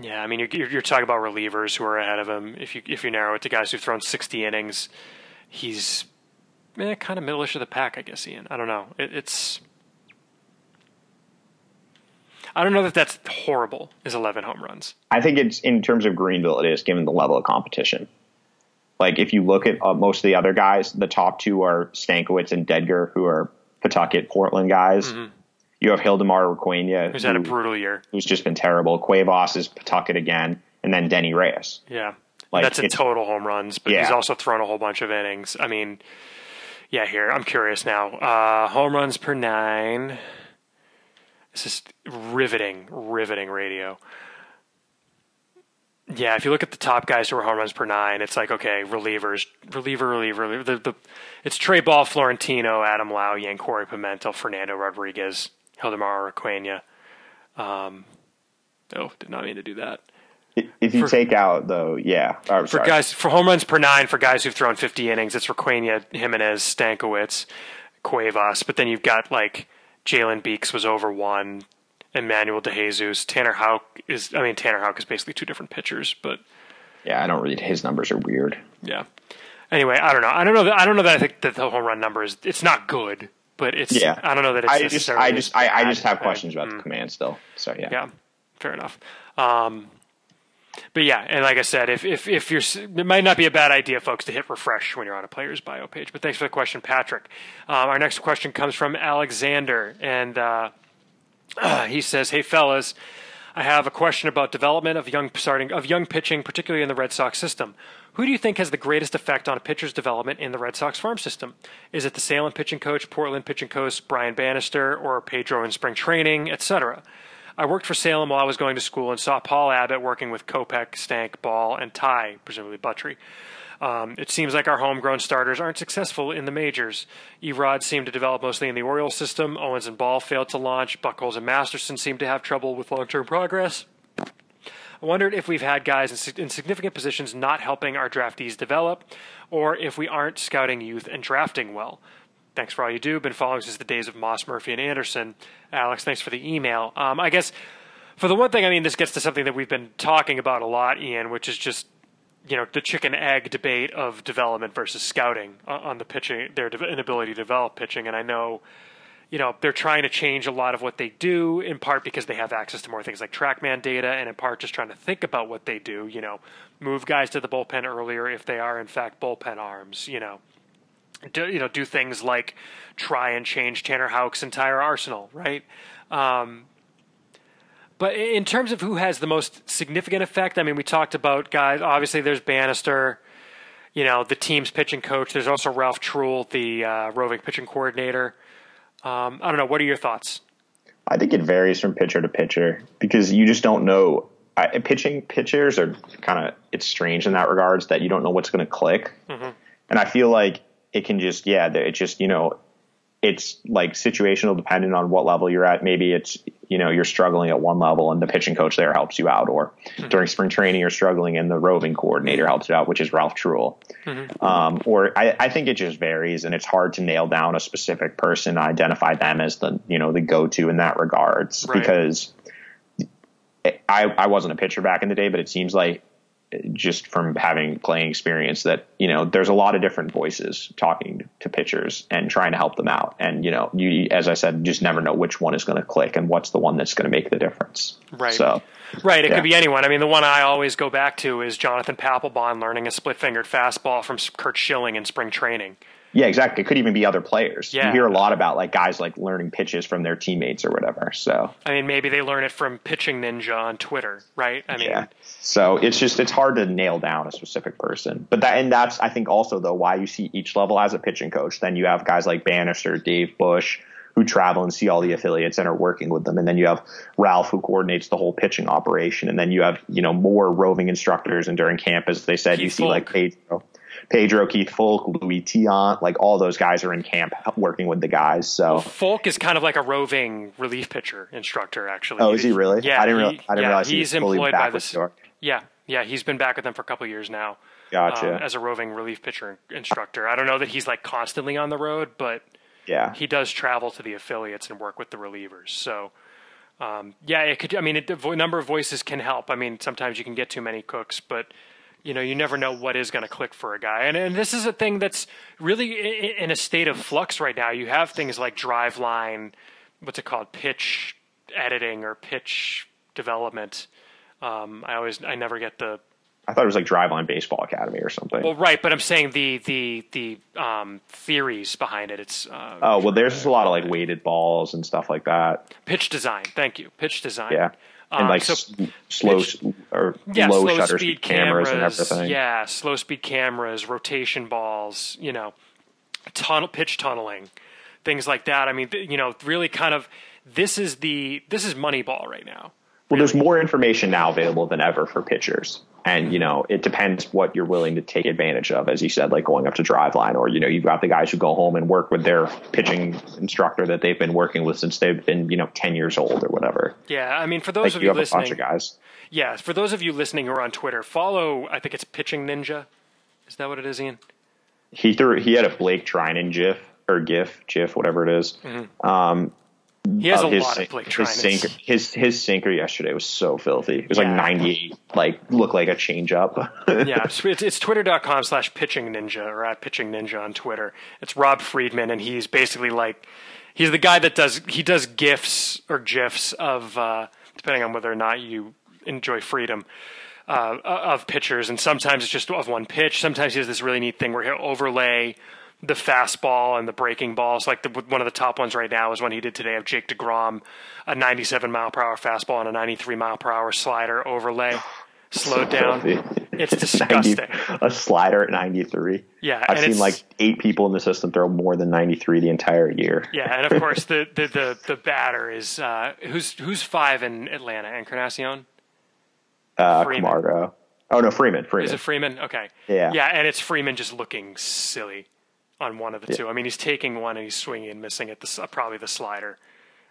yeah, I mean you're you're talking about relievers who are ahead of him. If you if you narrow it to guys who've thrown 60 innings, he's eh, kind of middleish of the pack, I guess. Ian, I don't know. It, it's I don't know that that's horrible. Is 11 home runs? I think it's in terms of Greenville, it is given the level of competition. Like if you look at uh, most of the other guys, the top two are Stankiewicz and Dedgar, who are Pawtucket, Portland guys. Mm-hmm. You have Hildemar Requena, who's who, had a brutal year, who's just been terrible. Cuevas is Pawtucket again, and then Denyi Reyes. Yeah, like that's a total home runs, but yeah. he's also thrown a whole bunch of innings. I mean, yeah. Here, I'm curious now. Uh, home runs per nine. This is riveting, riveting radio. Yeah, if you look at the top guys who are home runs per nine, it's like okay, relievers, reliever, reliever, reliever. The, the, it's Trey Ball, Florentino, Adam Lau, Yankory Pimentel, Fernando Rodriguez, Hildemar Requena. Um, oh, did not mean to do that. If you for, take out though, yeah, oh, for guys for home runs per nine for guys who've thrown 50 innings, it's Requena, Jimenez, Stankiewicz, Cuevas. But then you've got like Jalen Beeks was over one, Emmanuel DeJesus, Tanner Houck is. I mean, Tanner Houck is basically two different pitchers, but yeah, I don't really. His numbers are weird. Yeah. Anyway, I don't know. I don't know. That, I don't know that I think that the home run number is. It's not good, but it's. Yeah. I don't know that it's. I just. I just. I, I just have questions about mm. the command still. So yeah. Yeah. Fair enough. Um, but yeah, and like I said, if if if you're, it might not be a bad idea, folks, to hit refresh when you're on a player's bio page. But thanks for the question, Patrick. Um, our next question comes from Alexander, and uh, uh, he says, "Hey fellas, I have a question about development of young starting of young pitching, particularly in the Red Sox system. Who do you think has the greatest effect on a pitcher's development in the Red Sox farm system? Is it the Salem pitching coach, Portland pitching coach Brian Bannister, or Pedro in spring training, etc.?" I worked for Salem while I was going to school and saw Paul Abbott working with Kopech, Stank, Ball, and Ty, presumably Buttrey. Um, it seems like our homegrown starters aren't successful in the majors. Erod seemed to develop mostly in the Orioles system. Owens and Ball failed to launch. Buchholz and Masterson seemed to have trouble with long term progress. I wondered if we've had guys in, in significant positions not helping our draftees develop, or if we aren't scouting youth and drafting well. Thanks for all you do. Been following since the days of Moss, Murphy, and Anderson. Alex, thanks for the email. Um, I guess for the one thing, I mean, this gets to something that we've been talking about a lot, Ian, which is just you know the chicken egg debate of development versus scouting on the pitching, their inability to develop pitching. And I know, you know, they're trying to change a lot of what they do in part because they have access to more things like TrackMan data, and in part just trying to think about what they do. You know, move guys to the bullpen earlier if they are in fact bullpen arms. You know. Do, you know, do things like try and change Tanner Houck's entire arsenal, right? Um, but in terms of who has the most significant effect, I mean, we talked about guys. Obviously, there's Bannister, you know, the team's pitching coach. There's also Ralph Treuel, the uh, roving pitching coordinator. Um, I don't know. What are your thoughts? I think it varies from pitcher to pitcher because you just don't know. I, pitching pitchers are kind of it's strange in that regards that you don't know what's going to click, mm-hmm. and I feel like it can just yeah, it just you know it's like situational dependent on what level you're at. Maybe it's, you know, you're struggling at one level and the pitching coach there helps you out. Or mm-hmm. during spring training, you're struggling and the roving coordinator helps you out, which is Ralph Treuel. Mm-hmm. Um, or I, I, think it just varies and it's hard to nail down a specific person, identify them as the, you know, the go-to in that regards right. because I, I wasn't a pitcher back in the day, but it seems like just from having playing experience that you know there's a lot of different voices talking to pitchers and trying to help them out. And you know you as i said just never know which one is going to click and what's the one that's going to make the difference. Right. So right it yeah. could be anyone. I mean the one i always go back to is jonathan papelbon learning a split fingered fastball from curt schilling in spring training yeah, exactly. It could even be other players. Yeah. You hear a lot about like guys like learning pitches from their teammates or whatever. So I mean, maybe they learn it from Pitching Ninja on Twitter, right? I mean, yeah. So it's just it's hard to nail down a specific person. But that and that's I think also though why you see each level as a pitching coach. Then you have guys like Bannister, Dave Bush, who travel and see all the affiliates and are working with them. And then you have Ralph who coordinates the whole pitching operation. And then you have, you know, more roving instructors and during camp, as they said, Keith you see Foulke. like Pedro. Pedro, Keith Foulke, Luis Tiant, like all those guys are in camp working with the guys. So well, Foulke is kind of like a roving relief pitcher instructor, actually. Oh, is he really? Yeah, I didn't, realize, I didn't yeah, realize he's he employed by this. Yeah, yeah, he's been back with them for a couple years now. Gotcha. Um, as a roving relief pitcher instructor, I don't know that he's like constantly on the road, but yeah, he does travel to the affiliates and work with the relievers. So. Um, yeah, it could. I mean, it, the vo- number of voices can help. I mean, sometimes you can get too many cooks, but you know, you never know what is going to click for a guy. And, and this is a thing that's really in a state of flux right now. You have things like Driveline, what's it called, pitch editing or pitch development. Um, I always, I never get the I thought it was like Driveline Baseball Academy or something. Well, right, but I'm saying the the the um, theories behind it. It's uh, oh well, there's just a lot of like weighted balls and stuff like that. Pitch design. Thank you. Pitch design. Yeah. And um, like so slow or yeah, low shutter speed, cameras, cameras, and everything. Yeah, slow speed cameras, rotation balls. You know, tunnel pitch tunneling, things like that. I mean, you know, really kind of this is the this is Moneyball right now. Well, there's more information now available than ever for pitchers. And, you know, it depends what you're willing to take advantage of, as you said, like going up to Driveline, or, you know, you've got the guys who go home and work with their pitching instructor that they've been working with since they've been, you know, 10 years old or whatever. Yeah. I mean, for those like of you, you listening, a bunch of guys. Yeah. For those of you listening who are on Twitter, follow, I think it's Pitching Ninja. Is that what it is, Ian? He threw, he had a Blake Treinen GIF or GIF, GIF, whatever it is. Mm-hmm. Um, he has a his, lot of Blake his sinker, his his sinker yesterday was so filthy. It was yeah. like 98, like looked like a change up. yeah, it's, it's twitter.com slash pitching ninja or at pitching ninja on Twitter. It's Rob Friedman, and he's basically like he's the guy that does he does gifs or gifs of uh, depending on whether or not you enjoy freedom. Uh, of pitchers, and sometimes it's just of one pitch. Sometimes he has this really neat thing where he'll overlay the fastball and the breaking balls. Like the, one of the top ones right now is one he did today of Jake DeGrom, a 97 mile per hour fastball and a 93 mile per hour slider overlay, slowed down. It's disgusting. 90, a slider at 93. Yeah, I've seen like eight people in the system throw more than 93 the entire year. Yeah, and of course the the the, the batter is uh, who's who's five in Atlanta, Encarnacion. Uh, Camargo. Oh no, Freeman. Freeman. Is it Freeman? Okay. Yeah. Yeah, and it's Freeman just looking silly on one of the yeah. two. I mean, he's taking one and he's swinging and missing at the probably the slider.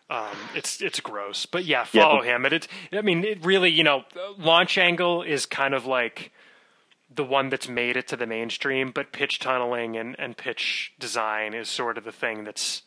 Um, it's it's gross, but yeah, follow yeah. him. And it, I mean, it really, you know, launch angle is kind of like the one that's made it to the mainstream, but pitch tunneling and, and pitch design is sort of the thing that's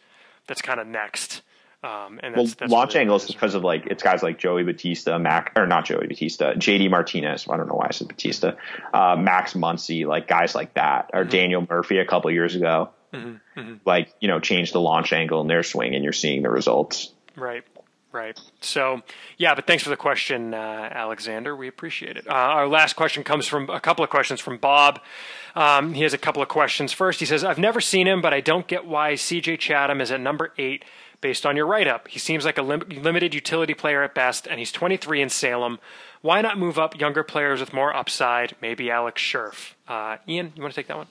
that's kind of next. Um, and that's, well, that's launch angles is because of like it's guys like Joey Batista, Mac or not Joey Bautista, JD Martinez. I don't know why I said Batista, uh, Max Muncy, like guys like that, or mm-hmm. Daniel Murphy a couple years ago. Mm-hmm. Mm-hmm. Like you know, change the launch angle in their swing, and you're seeing the results. Right. Right. So, yeah, but thanks for the question, uh, Alexander. We appreciate it. Uh, our last question comes from a couple of questions from Bob. Um, he has a couple of questions. First, he says, I've never seen him, but I don't get why CJ Chatham is at number eight based on your write up. He seems like a lim- limited utility player at best, and he's 23 in Salem. Why not move up younger players with more upside? Maybe Alex Scherff. Uh, Ian, you want to take that one?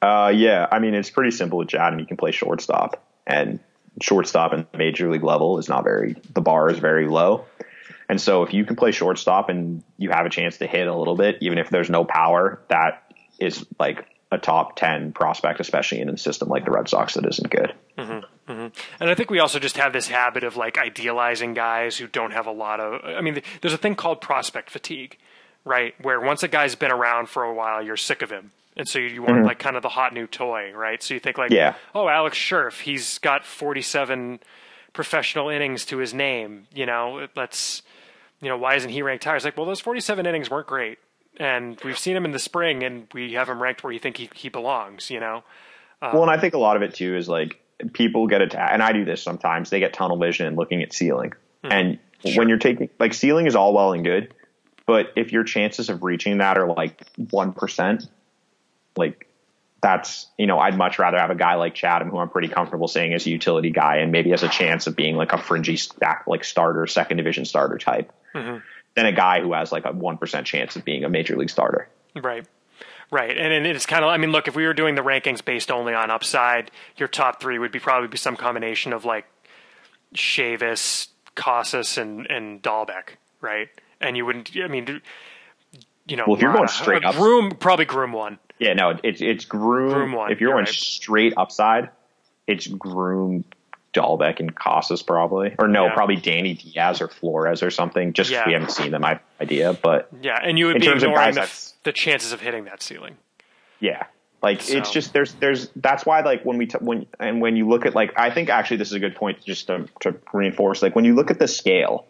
Uh, yeah, I mean, it's pretty simple with Chatham. He can play shortstop, and shortstop in the major league level is not very, the bar is very low. And so if you can play shortstop and you have a chance to hit a little bit, even if there's no power, that is like a top 10 prospect, especially in a system like the Red Sox that isn't good. Mm-hmm, mm-hmm. And I think we also just have this habit of like idealizing guys who don't have a lot of. I mean, there's a thing called prospect fatigue, right? Where once a guy's been around for a while, you're sick of him. And so you want mm-hmm. like kind of the hot new toy, right? So you think like, yeah. oh, Alex Scherff, he's got 47 professional innings to his name. You know, let's, you know, why isn't he ranked higher? It's like, well, those 47 innings weren't great and we've seen him in the spring, and we have him ranked where you think he, he belongs. You know. Um, well, and I think a lot of it too is like people get attacked, and I do this sometimes. They get tunnel vision and looking at ceiling, mm-hmm. and sure. when you're taking like ceiling is all well and good, but if your chances of reaching that are like one percent, like that's you know I'd much rather have a guy like Chatham who I'm pretty comfortable saying is a utility guy and maybe has a chance of being like a fringy stack like starter second division starter type. Mm-hmm than a guy who has like a 1% chance of being a major league starter. Right. Right. And it's kind of, I mean, look, if we were doing the rankings based only on upside, your top three would be probably be some combination of like Chavis, Casas, and, and Dalbec, right? And you wouldn't, I mean, you know, well, if you're going straight up, Groome, probably Groome one. Yeah, no, it's, it's Groome. Groome one. If you're going right. straight upside, it's Groome, Dalbec and Casas probably, or no, yeah. probably Danny Diaz or Flores or something. Just yeah. we haven't seen them, I idea, but yeah, and you would be ignoring the, the, chances of hitting that ceiling. Yeah, like so. it's just there's there's that's why like when we t- when and when you look at like I think actually this is a good point just to, to reinforce like when you look at the scale,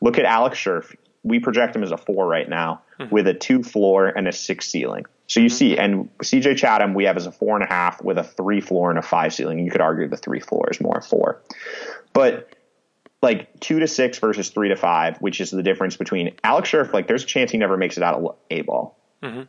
look at Alex Scherff. We project him as a four right now mm-hmm. with a two floor and a six ceiling. So you mm-hmm. see, and CJ Chatham, we have as a four and a half with a three floor and a five ceiling. You could argue the three floor is more four. But like two to six versus three to five, which is the difference between Alex Scherff. Like, there's a chance he never makes it out of A ball. Mm-hmm.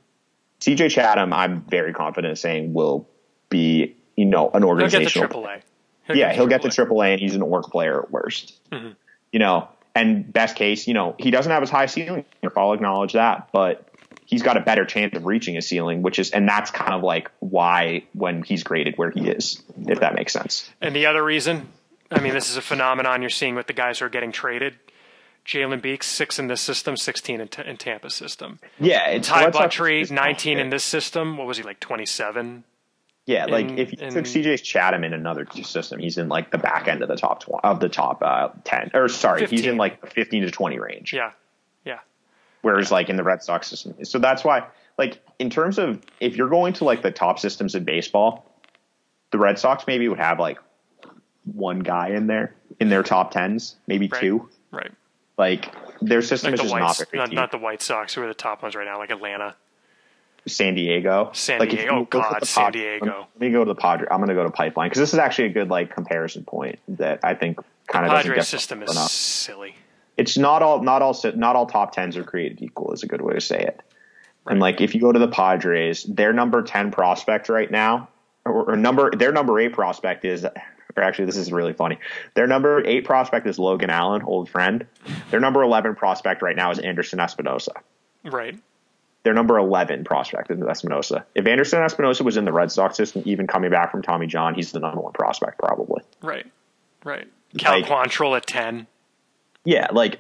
CJ Chatham, I'm very confident in saying will be, you know, an organizational. He'll get the AAA. yeah, he'll get the AAA, and he's an org player at worst. Mm-hmm. You know, and best case, you know, he doesn't have as high ceiling. I'll acknowledge that, but he's got a better chance of reaching a ceiling, which is, and that's kind of like why when he's graded where he is, if that makes sense. And the other reason, I mean, this is a phenomenon you're seeing with the guys who are getting traded. Jalen Beeks, six in this system, 16 in, t- in Tampa's system. Yeah. It's, Ty Buttrey, 19 in this system. What was he, like 27? Yeah, like in, if you in, took CJ Chatham in another system, he's in like the back end of the top 20, of the top uh, 10. Or sorry, 15. he's in like 15 to 20 range. Yeah. Whereas like in the Red Sox system. So that's why like in terms of if you're going to like the top systems in baseball, the Red Sox maybe would have like one guy in there in their top 10s, maybe right. two. Right. Like their system like is just Whites, not, not, not the White Sox who are the top ones right now, like Atlanta. San Diego. San like Diego. Oh God, San Diego. Let me go to the Padre. I'm going to go to Pipeline because this is actually a good like comparison point that I think kind of Padre system is enough. silly. It's not all not all not all top tens are created equal. Is a good way to say it. Right. And like if you go to the Padres, their number ten prospect right now, or, or number their number eight prospect is or actually this is really funny. Their number eight prospect is Logan Allen, old friend. Their number eleven prospect right now is Anderson Espinoza. Right their number 11 prospect is Espinoza. If Anderson Espinoza was in the Red Sox system, even coming back from Tommy John, he's the number one prospect probably. Right, right. Cal like, Quantrill at 10. Yeah, like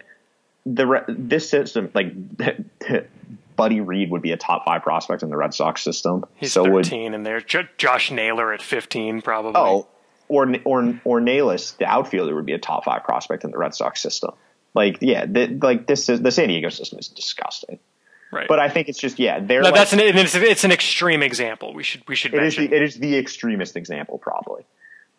the this system, like Buddy Reed would be a top five prospect in the Red Sox system. He's so 13 would, in there. Josh Naylor at 15 probably. Oh, or or or Nelis, the outfielder, would be a top five prospect in the Red Sox system. Like, yeah, the, like this is the San Diego system is disgusting. Right. But I think it's just yeah. They're no, like, that's an it's, it's, an extreme example. We should we should. It mention. is the, it is the extremist example probably.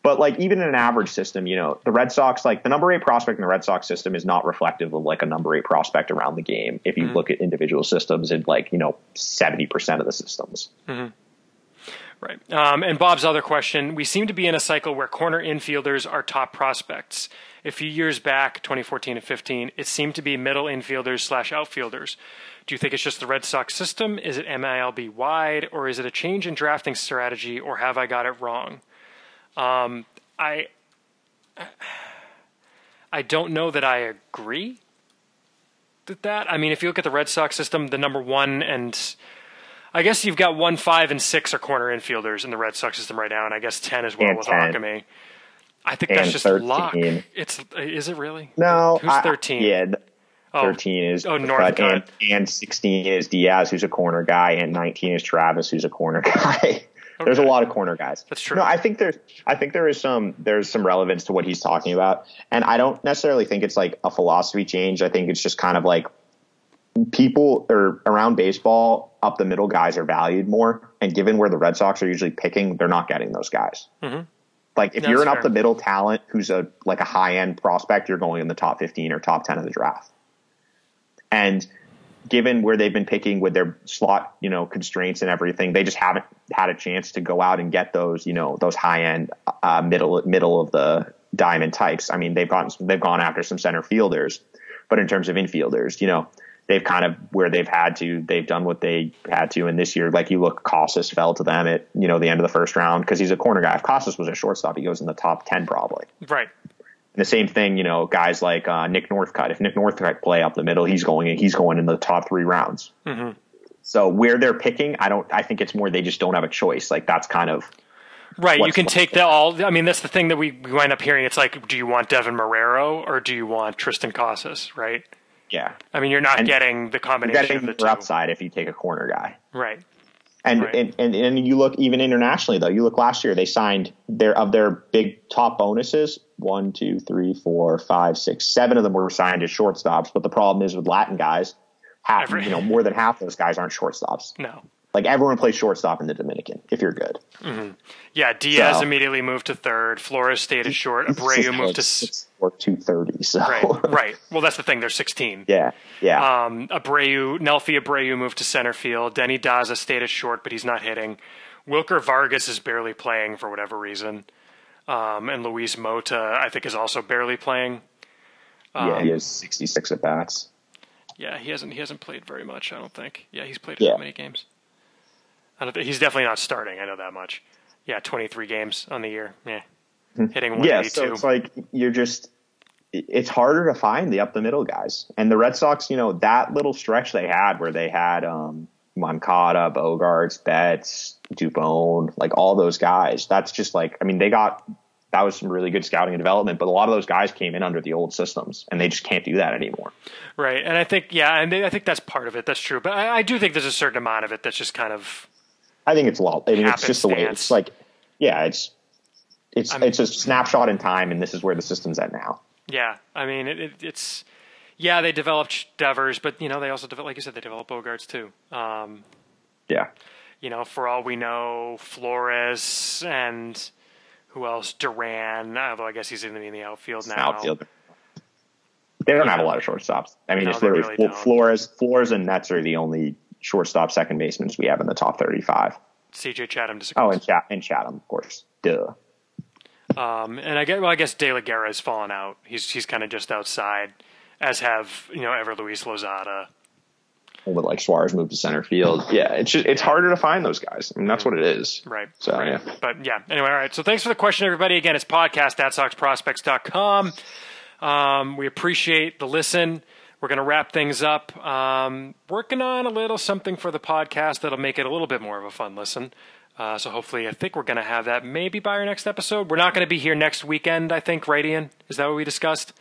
But like even in an average system, you know, the Red Sox like the number eight prospect in the Red Sox system is not reflective of like a number eight prospect around the game. If you mm-hmm. look at individual systems in like you know seventy percent of the systems. Mm-hmm. Right. Um, and Bob's other question: We seem to be in a cycle where corner infielders are top prospects. A few years back, 2014 and 15, it seemed to be middle infielders slash outfielders. Do you think it's just the Red Sox system? Is it MILB wide, or is it a change in drafting strategy, or have I got it wrong? Um, I I don't know that I agree with that. I mean, if you look at the Red Sox system, the number one and I guess you've got one, five, and six are corner infielders in the Red Sox system right now, and I guess ten as well and with 10. Akame. I think that's just 13. luck. It's is it really? No, who's thirteen? yeah, Oh, 13 is oh, Northcutt. And, and 16 is Diaz, who's a corner guy, and 19 is Travis, who's a corner guy. Okay. There's a lot of corner guys. That's true. No, I think there's I think there is some there's some relevance to what he's talking about. And I don't necessarily think it's like a philosophy change. I think it's just kind of like people or around baseball, up the middle guys are valued more. And given where the Red Sox are usually picking, they're not getting those guys. Mm-hmm. Like if you're an up the middle talent who's a like a high end prospect, you're going in the top 15 or top 10 of the draft. And given where they've been picking with their slot, you know, constraints and everything, they just haven't had a chance to go out and get those, you know, those high end, uh, middle, middle of the diamond types. I mean, they've gone, they've gone after some center fielders, but in terms of infielders, you know, they've kind of where they've had to, they've done what they had to. And this year, like you look, Casas fell to them at, you know, the end of the first round because he's a corner guy. If Casas was a shortstop, he goes in the top 10 probably. Right. And the same thing, you know, guys like uh, Nick Northcutt. If Nick Northcutt play up the middle, he's going in, he's going in the top three rounds. Mm-hmm. So where they're picking, I don't. I think it's more they just don't have a choice. Like that's kind of right. You can take the all. I mean, that's the thing that we, wind up hearing. It's like, do you want Deven Marrero or do you want Triston Casas? Right. Yeah. I mean, you're not and getting the combination getting of the two. upside if you take a corner guy. Right. And, right. and, and and you look even internationally though. You look last year they signed their of their big top bonuses. One, two, three, four, five, six, seven of them were signed as shortstops. But the problem is with Latin guys, half Every, you know more than half those guys aren't shortstops. No, like everyone plays shortstop in the Dominican if you're good. Mm-hmm. Yeah, Diaz so, immediately moved to third. Flores stayed at short. Abreu moved to or two thirty. So right, right. Well, that's the thing. They're sixteen. Yeah, yeah. Um, Abreu, Nelfi Abreu moved to center field. Denny Daza stayed at short, but he's not hitting. Wilker Vargas is barely playing for whatever reason, um, and Luis Mota I think is also barely playing. Um, yeah, he has 66 at bats. Yeah, he hasn't he hasn't played very much. I don't think. Yeah, he's played yeah. many games. I don't think he's definitely not starting. I know that much. Yeah, 23 games on the year. Yeah, hmm. hitting Yeah, so it's like you're just. It's harder to find the up the middle guys, and the Red Sox. You know that little stretch they had where they had um, Moncada, Bogaerts, Betts, Dubon, like all those guys. That's just like I mean they got that was some really good scouting and development. But a lot of those guys came in under the old systems, and they just can't do that anymore. Right, and I think yeah, and they, I think that's part of it. That's true, but I, I, do think there's a certain amount of it that's just kind of. I think it's a lot. I mean, it's just the way it's like. Yeah, it's it's I mean, it's a snapshot in time, and this is where the system's at now. Yeah, I mean it, it, it's yeah they developed Devers, but you know they also developed like you said they developed Bogaerts too. Um, yeah, you know for all we know Flores and who else? Duran, although I guess he's going to be in the outfield now. Outfield. They don't yeah. have a lot of shortstops. I mean, no, it's literally really Flores, Flores, and Nets are the only shortstop second basemen we have in the top 35. CJ Chatham disagrees. Oh, and, Chat- and Chatham, of course. Duh. Um, and I guess, well, I guess De La Guerra has fallen out. He's he's kind of just outside, as have you know Ever Luis Lozada, with like Suarez moved to center field. Yeah, it's just it's harder to find those guys. I mean, that's what it is. Right. So right. yeah. But yeah. Anyway, all right. So thanks for the question, everybody. Again, it's podcast at SoxProspects.com. Um, we appreciate the listen. We're going to wrap things up. Um, working on a little something for the podcast that'll make it a little bit more of a fun listen. Uh, so hopefully, I think we're going to have that maybe by our next episode. We're not going to be here next weekend. I think, right, Ian? Is that what we discussed?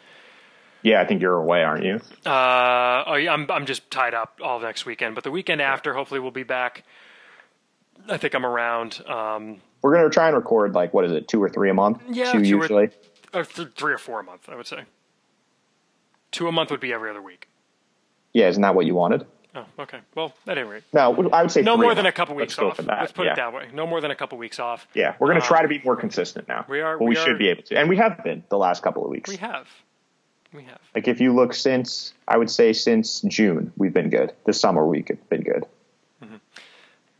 Yeah, I think you're away, aren't you? Uh, oh, yeah, I'm I'm just tied up all next weekend, but the weekend after, hopefully, we'll be back. I think I'm around. Um, We're gonna try and record like what is it, two or three a month? Yeah, two, two usually. Or, or th- three or four a month, I would say. Two a month would be every other week. Yeah, isn't that what you wanted? Oh, okay. Well, at any rate. No, I would say no more than a couple weeks Let's off. Let's put yeah. it that way. No more than a couple weeks off. Yeah, we're going to um, try to be more consistent now. We are. Well, we, we are, should be able to, and we have been the last couple of weeks. We have. We have. Like if you look since, I would say since June, we've been good. This summer week, it's been good. Mm-hmm.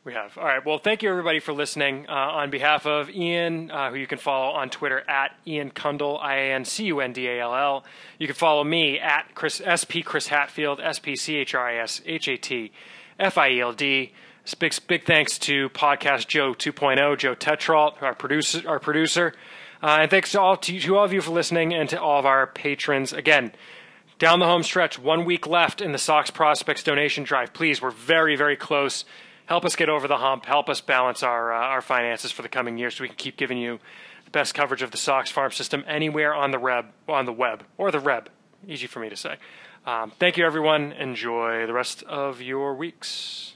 We have. All right. Well, thank you everybody for listening. Uh, on behalf of Ian, uh, who you can follow on Twitter at Ian Cundall, I A N C U N D A L L. You can follow me at Chris SP Chris Hatfield, S P C H R I S H A T F I E L D. Big big thanks to Podcast Joe 2.0, Joe Tetrault, our producer. Our producer. Uh, and thanks to all to, to all of you for listening and to all of our patrons. Again, down the home stretch, one week left in the Sox Prospects donation drive. Please, we're very, very close. Help us get over the hump. Help us balance our uh, our finances for the coming year, so we can keep giving you the best coverage of the Sox farm system anywhere on the web, on the web or the reb. Easy for me to say. Um, thank you, everyone. Enjoy the rest of your weeks.